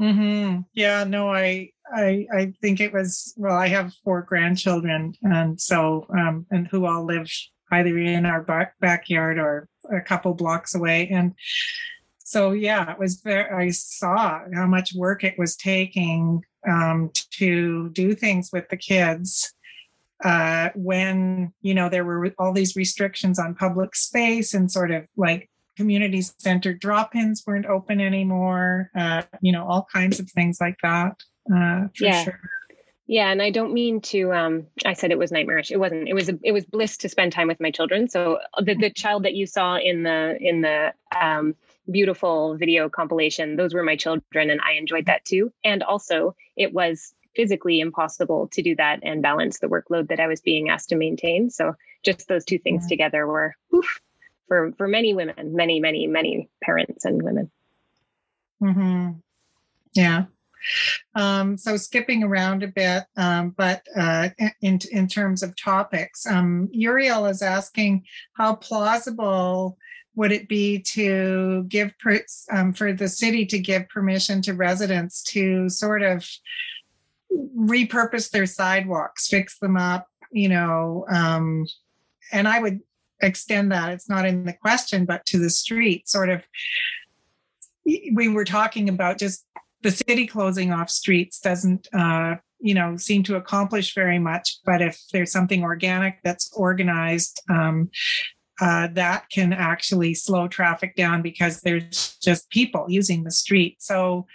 Mm-hmm. Yeah, no, I, I, I think it was. Well, I have four grandchildren, and so, um, and who all live either in our back, backyard or a couple blocks away, and so yeah, it was. Very, I saw how much work it was taking um, to do things with the kids uh, when you know there were all these restrictions on public space and sort of like community center drop-ins weren't open anymore uh, you know all kinds of things like that uh, yeah sure. yeah and i don't mean to um i said it was nightmarish it wasn't it was a, it was bliss to spend time with my children so the, the child that you saw in the in the um beautiful video compilation those were my children and i enjoyed that too and also it was physically impossible to do that and balance the workload that I was being asked to maintain. So just those two things yeah. together were oof, for for many women, many many many parents and women. Mm-hmm. Yeah. Um, so skipping around a bit, um, but uh, in in terms of topics, um, Uriel is asking how plausible would it be to give per, um, for the city to give permission to residents to sort of repurpose their sidewalks, fix them up, you know. Um, and I would extend that. It's not in the question, but to the street, sort of. We were talking about just the city closing off streets doesn't, uh, you know, seem to accomplish very much. But if there's something organic that's organized, um, uh, that can actually slow traffic down because there's just people using the street. So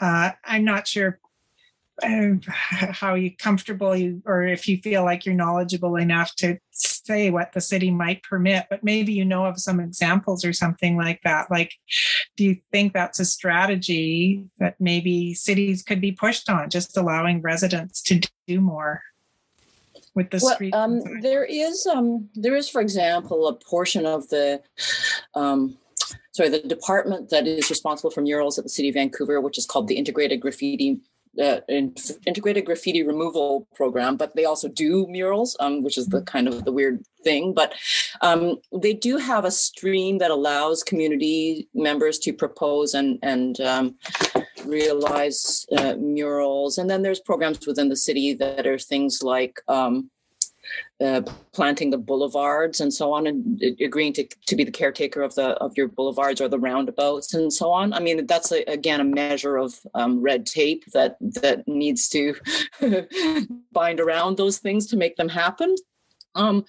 uh, I'm not sure how you comfortable you or if you feel like you're knowledgeable enough to say what the city might permit but maybe you know of some examples or something like that. Like do you think that's a strategy that maybe cities could be pushed on just allowing residents to do more with the well, street um, there is um, there is for example a portion of the um, sorry the department that is responsible for murals at the city of vancouver which is called the integrated graffiti uh, integrated graffiti removal program, but they also do murals, um, which is the kind of the weird thing. But um, they do have a stream that allows community members to propose and and um, realize uh, murals. And then there's programs within the city that are things like um, uh, planting the boulevards and so on, and agreeing to, to be the caretaker of the of your boulevards or the roundabouts and so on. I mean, that's a, again a measure of um, red tape that that needs to <laughs> bind around those things to make them happen. Um,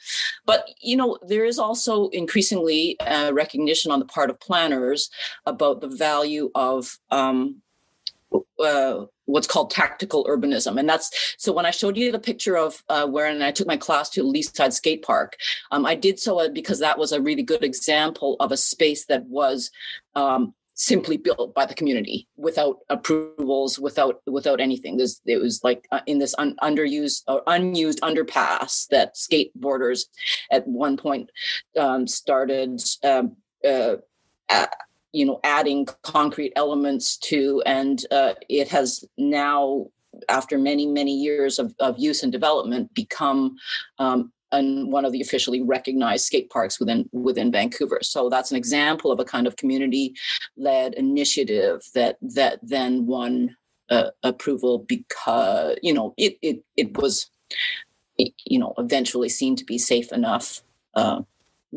but you know, there is also increasingly uh, recognition on the part of planners about the value of um, uh, what's called tactical urbanism. And that's so when i showed you the picture of uh, where and i took my class to Leeside skate park um, i did so uh, because that was a really good example of a space that was um, simply built by the community without approvals without without anything. There's, it was like uh, in this un, underused or unused underpass that skateboarders at one point um, started um, uh, you know adding concrete elements to and uh, it has now after many many years of, of use and development, become um, and one of the officially recognized skate parks within within Vancouver. So that's an example of a kind of community led initiative that that then won uh, approval because you know it it it was you know eventually seen to be safe enough uh,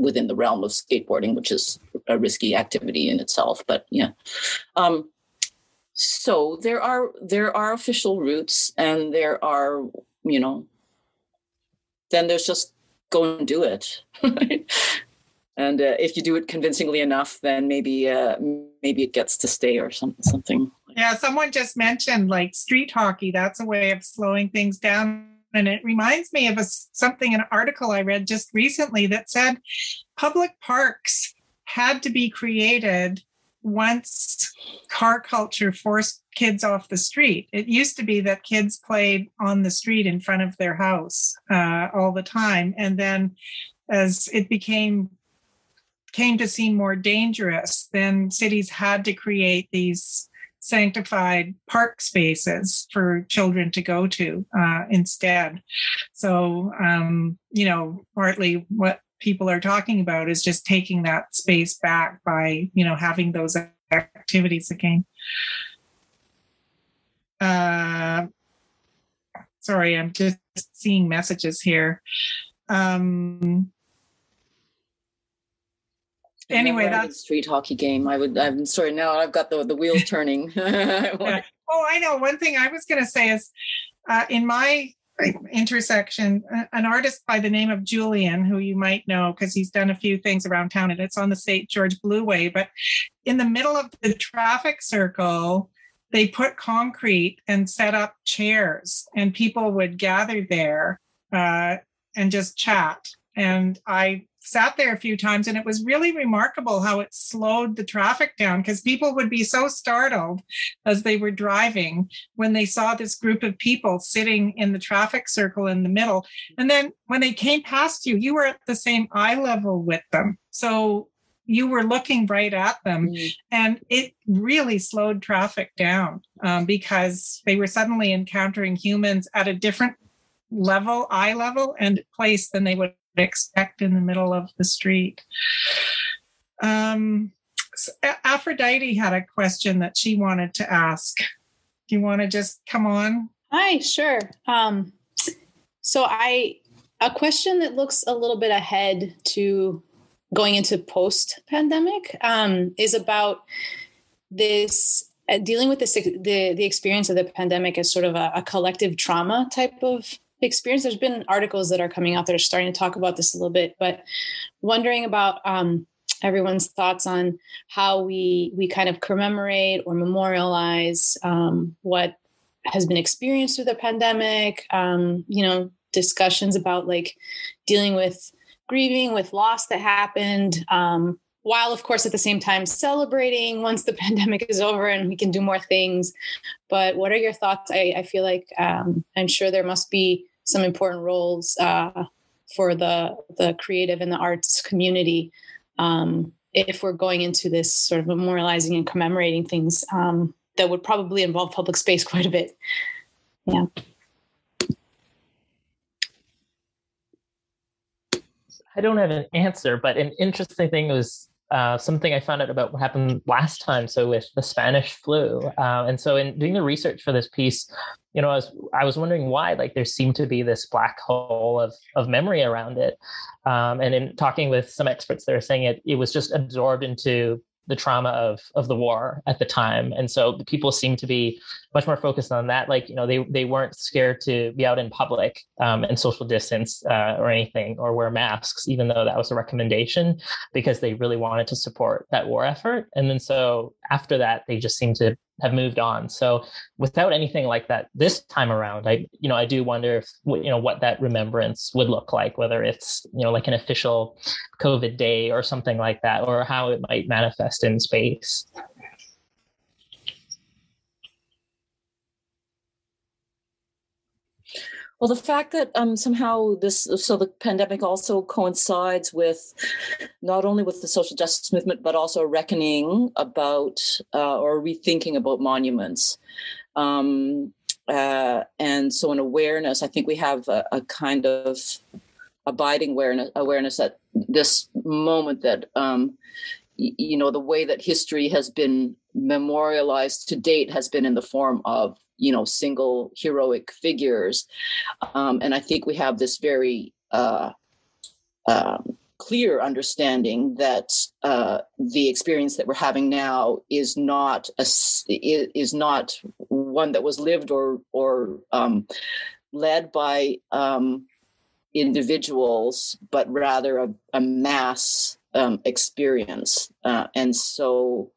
within the realm of skateboarding, which is a risky activity in itself. But yeah. Um, so there are there are official routes and there are you know then there's just go and do it <laughs> and uh, if you do it convincingly enough then maybe uh, maybe it gets to stay or some, something yeah someone just mentioned like street hockey that's a way of slowing things down and it reminds me of a, something in an article i read just recently that said public parks had to be created once car culture forced kids off the street. It used to be that kids played on the street in front of their house uh, all the time, and then as it became came to seem more dangerous, then cities had to create these sanctified park spaces for children to go to uh, instead. So, um, you know, partly what people are talking about is just taking that space back by you know having those activities again uh sorry i'm just seeing messages here um anyway that's street hockey game i would i'm sorry now i've got the the wheels turning <laughs> yeah. oh i know one thing i was going to say is uh, in my intersection, an artist by the name of Julian, who you might know because he's done a few things around town, and it's on the St. George Blueway. But in the middle of the traffic circle, they put concrete and set up chairs, and people would gather there uh, and just chat. And I sat there a few times and it was really remarkable how it slowed the traffic down because people would be so startled as they were driving when they saw this group of people sitting in the traffic circle in the middle. And then when they came past you you were at the same eye level with them. So you were looking right at them. Mm. and it really slowed traffic down um, because they were suddenly encountering humans at a different level eye level and place than they would expect in the middle of the street. Um, Aphrodite had a question that she wanted to ask. Do you want to just come on? Hi, sure. Um, so I a question that looks a little bit ahead to going into post pandemic um, is about this uh, dealing with this the the experience of the pandemic as sort of a, a collective trauma type of experience there's been articles that are coming out that are starting to talk about this a little bit but wondering about um, everyone's thoughts on how we we kind of commemorate or memorialize um, what has been experienced through the pandemic um, you know discussions about like dealing with grieving with loss that happened um, while of course at the same time celebrating once the <laughs> pandemic is over and we can do more things. But what are your thoughts? I, I feel like um, i'm sure there must be some important roles uh, for the the creative and the arts community um, if we're going into this sort of memorializing and commemorating things um, that would probably involve public space <laughs> quite a bit. Yeah. I don't have an answer, but an interesting thing was uh, something I found out about what happened last time. So with the Spanish flu, uh, and so in doing the research for this piece, you know, I was I was wondering why like there seemed to be this black hole of of memory around it, um, and in talking with some experts, they were saying it it was just absorbed into the trauma of of the war at the time and so people seem to be much more focused on that like you know they they weren't scared to be out in public um, and social distance uh, or anything or wear masks even though that was a recommendation because they really wanted to support that war effort and then so after that they just seem to have moved on. So without anything like that this time around, I you know I do wonder if you know what that remembrance would look like, whether it's you know like an official COVID day or something like that, or how it might manifest in space. Well, the fact that um, somehow this, so the pandemic also coincides with not only with the social justice movement, but also a reckoning about uh, or rethinking about monuments. Um, uh, and so an awareness. I think we have a, a kind of abiding awareness awareness at this moment that um, you know the way that history has been memorialized to date has been in the form of you know single heroic figures um, and i think we have this very uh, um, clear understanding that uh, the experience that we're having now is not a is not one that was lived or or um, led by um, individuals, but rather a, a mass um, experience. Uh, and so,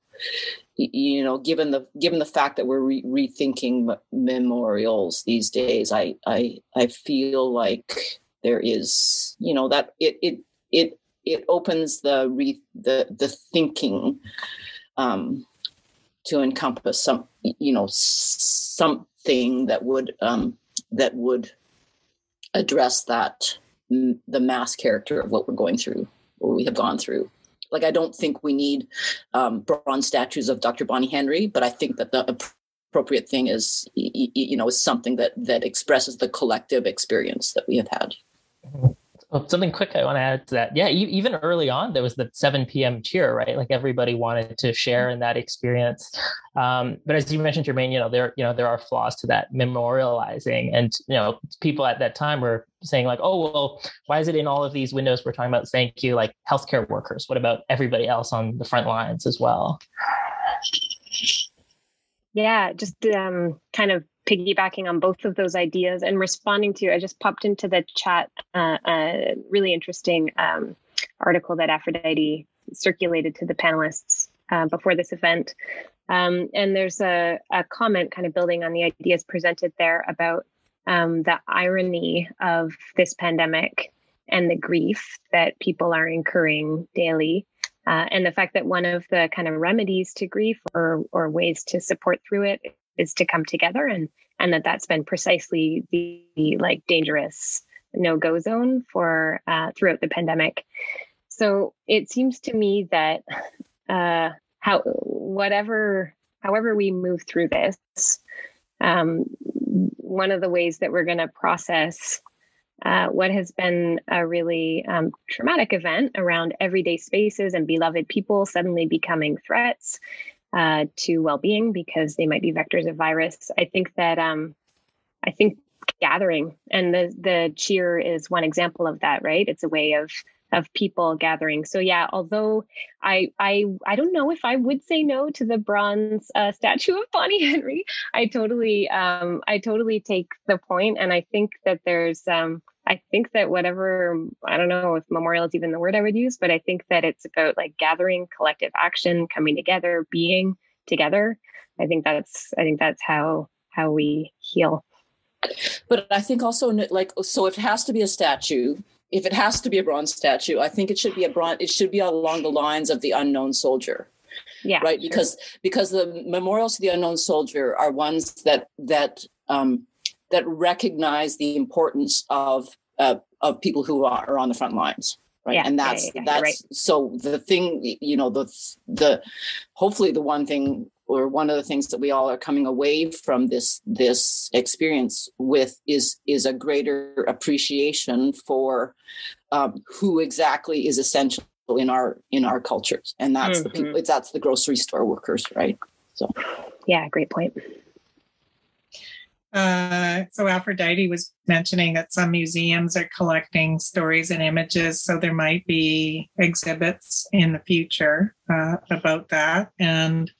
you know, given the given the fact that we're re- rethinking memorials these days, I I I feel like there is, you know, that it it it it opens the re- the the thinking um, to encompass some, you know, something that would um, that would address that the mass character of what we're going through or we have gone through like i don't think we need um, bronze statues of dr bonnie henry but i think that the appropriate thing is you know is something that that expresses the collective experience that we have had. Well, something quick I want to add to that. Yeah, even early on, there was the 7 p.m. cheer, right? Like everybody wanted to share in that experience. Um, but as you mentioned, Germaine, you know there you know there are flaws to that memorializing, and you know people at that time were saying like, oh well, why is it in all of these windows we're talking about thank you like healthcare workers? What about everybody else on the front lines as well? Yeah, just um, kind of piggybacking on both of those ideas and responding to, I just popped into the chat uh, a really interesting um, article that Aphrodite circulated to the panelists uh, before this event. Um, and there's a, a, comment kind of building on the ideas presented there about um, the irony of this pandemic and the grief that people are incurring daily. Uh, and the fact that one of the kind of remedies to grief or, or ways to support through it is to come together and and that that's been precisely the, the like dangerous no go zone for uh, throughout the pandemic. So it seems to me that uh, how whatever however we move through this, um, one of the ways that we're going to process uh, what has been a really um, traumatic event around everyday spaces and beloved people suddenly becoming threats uh, to well-being because they might be vectors of virus. I think that um, I think gathering and the the cheer is one example of that. Right? It's a way of of people gathering. So yeah, although I I I don't know if I would say no to the bronze uh, statue of Bonnie <laughs> Henry. I totally um, I totally take the point, and I think that there's um, I think that whatever, I don't know if memorial is even the word I would use, but I think that it's about like gathering collective action, coming together, being together. I think that's, I think that's how, how we heal. But I think also like, so if it has to be a statue, if it has to be a bronze statue, I think it should be a bronze, it should be along the lines of the unknown soldier. Yeah. Right. Sure. Because, because the memorials to the unknown soldier are ones that, that, um, that recognize the importance of uh, of people who are, on the front lines right yeah, and that's yeah, yeah, that's right. so the thing you know the the hopefully the one thing or one of the things that we all are coming away from this this experience with is is a greater appreciation for um, who exactly is essential in our in our cultures and that's mm-hmm. the people it's that's the grocery store workers right so yeah great point uh, so Aphrodite was mentioning that some museums are collecting stories and images, so there might be exhibits in the future uh, about that. And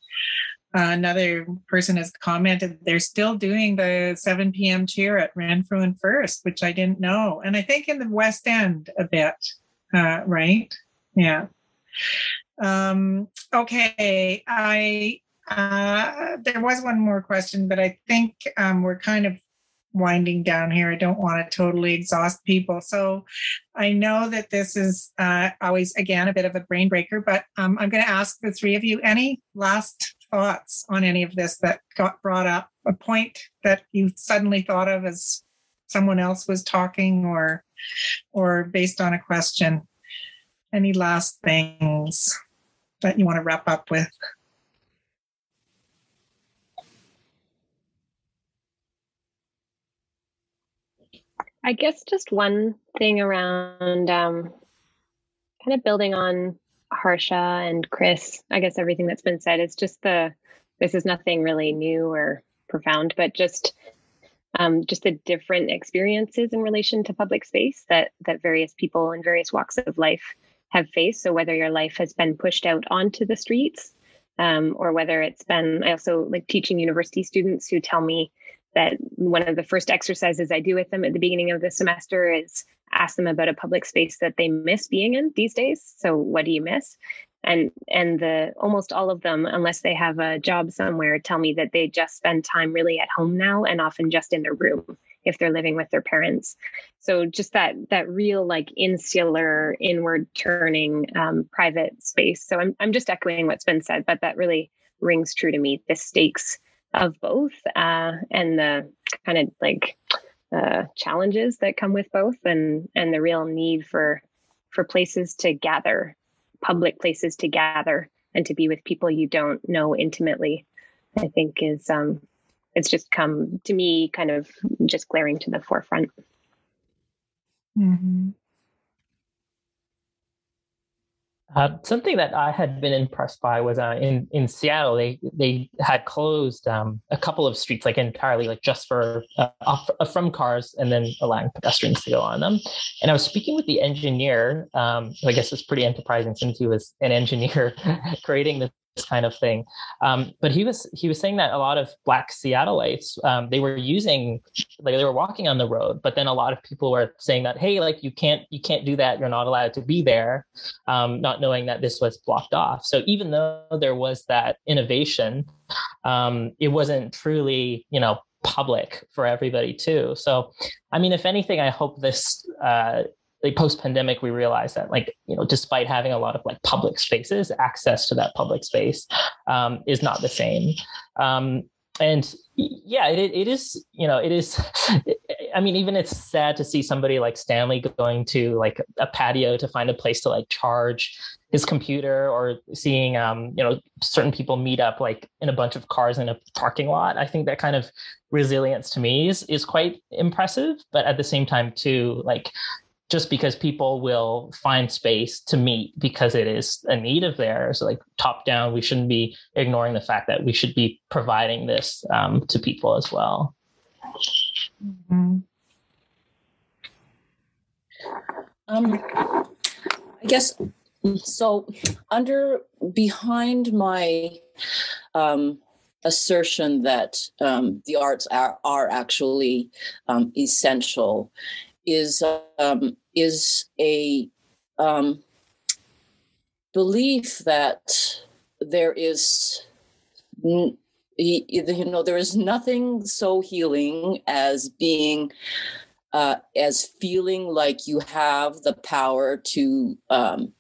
another person has commented they're still doing the 7 p.m. cheer at Renfrew and First, which I didn't know, and I think in the West End a bit, uh, right? Yeah. Um, okay, I uh, there was one more question, but I think um, we're kind of winding down here. I don't want to totally exhaust people. So I know that this is uh, always, again, a bit of a brain breaker, but um, I'm going to ask the three of you any last thoughts on any of this that got brought up, a point that you suddenly thought of as someone else was talking or or based on a question? Any last things that you want to wrap up with? I guess just one thing around um, kind of building on Harsha and Chris. I guess everything that's been said is just the this is nothing really new or profound, but just um, just the different experiences in relation to public space that that various people in various walks of life have faced. So whether your life has been pushed out onto the streets, um, or whether it's been, I also like teaching university students who tell me that one of the first exercises I do with them at the beginning of the semester is ask them about a public space that they miss being in these days. So what do you miss? And and the almost all of them, unless they have a job somewhere, tell me that they just spend time really at home now and often just in their room if they're living with their parents. So just that that real like insular, inward turning um, private space. So I'm I'm just echoing what's been said, but that really rings true to me. The stakes of both uh, and the kind of like uh, challenges that come with both and and the real need for for places to gather public places to gather and to be with people you don't know intimately i think is um it's just come to me kind of just glaring to the forefront mm-hmm. Uh, something that I had been impressed by was uh, in in Seattle they they had closed um, a couple of streets like entirely like just for uh, off, uh, from cars and then allowing pedestrians to go on them. And I was speaking with the engineer, um, I guess was pretty enterprising since he was an engineer <laughs> creating this kind of thing. Um, but he was he was saying that a lot of Black Seattleites um, they were using like they were walking on the road, but then a lot of people were saying that hey, like you can't you can't do that. You're not allowed to be there, um, not knowing that this was blocked off. So even though there was that innovation, um, it wasn't truly you know public for everybody too. So I mean, if anything, I hope this. Uh, like post pandemic, we realized that like you know, despite having a lot of like public spaces, access to that public space um, is not the same. Um, and yeah, it, it is you know it is. <laughs> I mean, even it's sad to see somebody like Stanley going to like a patio to find a place to like charge his computer or seeing um, you know certain people meet up like in a bunch of cars in a parking lot i think that kind of resilience to me is is quite impressive but at the same time too like just because people will find space to meet because it is a need of theirs like top down we shouldn't be ignoring the fact that we should be providing this um, to people as well mm-hmm. um, i guess so under behind my um, assertion that um, the arts are, are actually um, essential is um, is a um, belief that there is you know there is nothing so healing as being uh, as feeling like you have the power to um,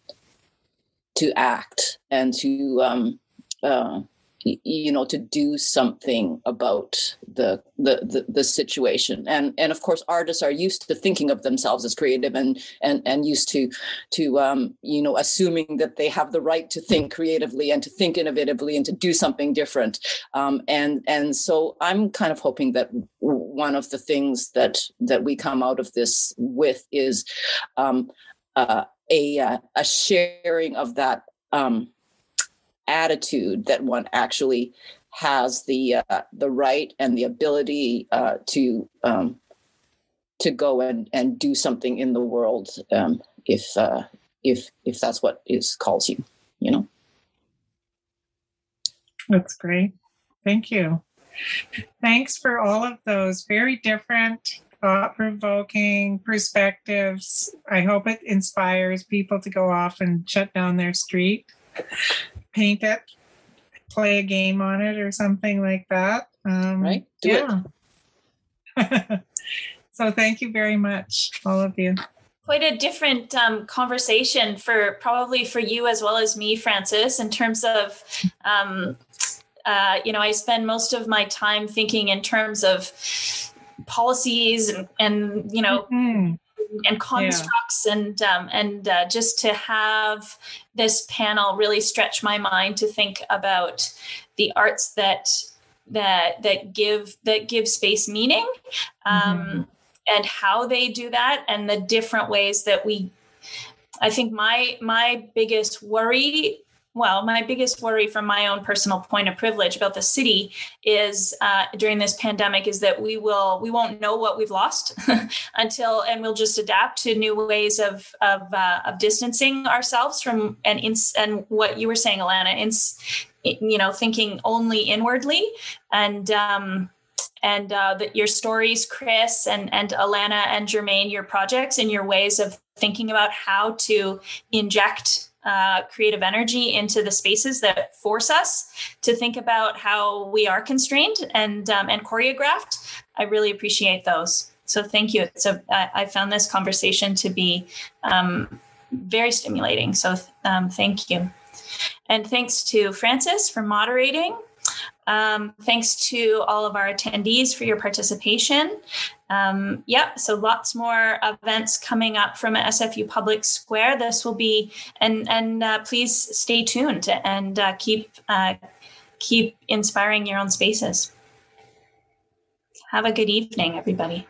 to act and to um, uh, you know to do something about the, the, the the situation. And and of course artists are used to thinking of themselves as creative and and and used to to um you know assuming that they have the right to think creatively and to think innovatively and to do something different. Um and and so i'm kind of hoping that one of the things that that we come out of this with is um uh, a uh, a sharing of that um attitude that one actually has the uh, the right and the ability uh, to um, to go and, and do something in the world um, if uh, if if that's what is calls you, you know. That's great. Thank you. Thanks for all of those very different, thought provoking perspectives. I hope it inspires people to go off and shut down their street paint it, play a game on it, or something like that. Um, right? Do yeah. <laughs> so thank you very much, all of you. Quite a different um, conversation for probably for you as well as me, Frances, in terms of. Um, uh, you know, I spend most of my time thinking in terms of policies and, and you know, mm-hmm and constructs yeah. and um, and uh, just to have this panel really stretch my mind to think about the arts that that that give that give space meaning um, mm-hmm. and how they do that and the different ways that we I think my my biggest worry well, my biggest worry from my own personal point of privilege about the city is uh, during this pandemic is that we will we won't know what we've lost <laughs> until and we'll just adapt to new ways of of, uh, of distancing ourselves from and and what you were saying, Alana, in, you know, thinking only inwardly and. Um, and uh, that your stories, Chris and and Alana and Germaine, your projects and your ways of thinking about how to inject uh, creative energy into the spaces that force us to think about how we are constrained and um, and choreographed. I really appreciate those. So thank you. So I found this conversation to be um, very stimulating. So um, thank you, and thanks to Frances for moderating. Um, thanks to all of our attendees for your participation. Um, so lots more events coming up from SFU Public Square. This will be, and and uh, please stay tuned and uh, keep uh, keep inspiring your own spaces. Have a good evening, everybody.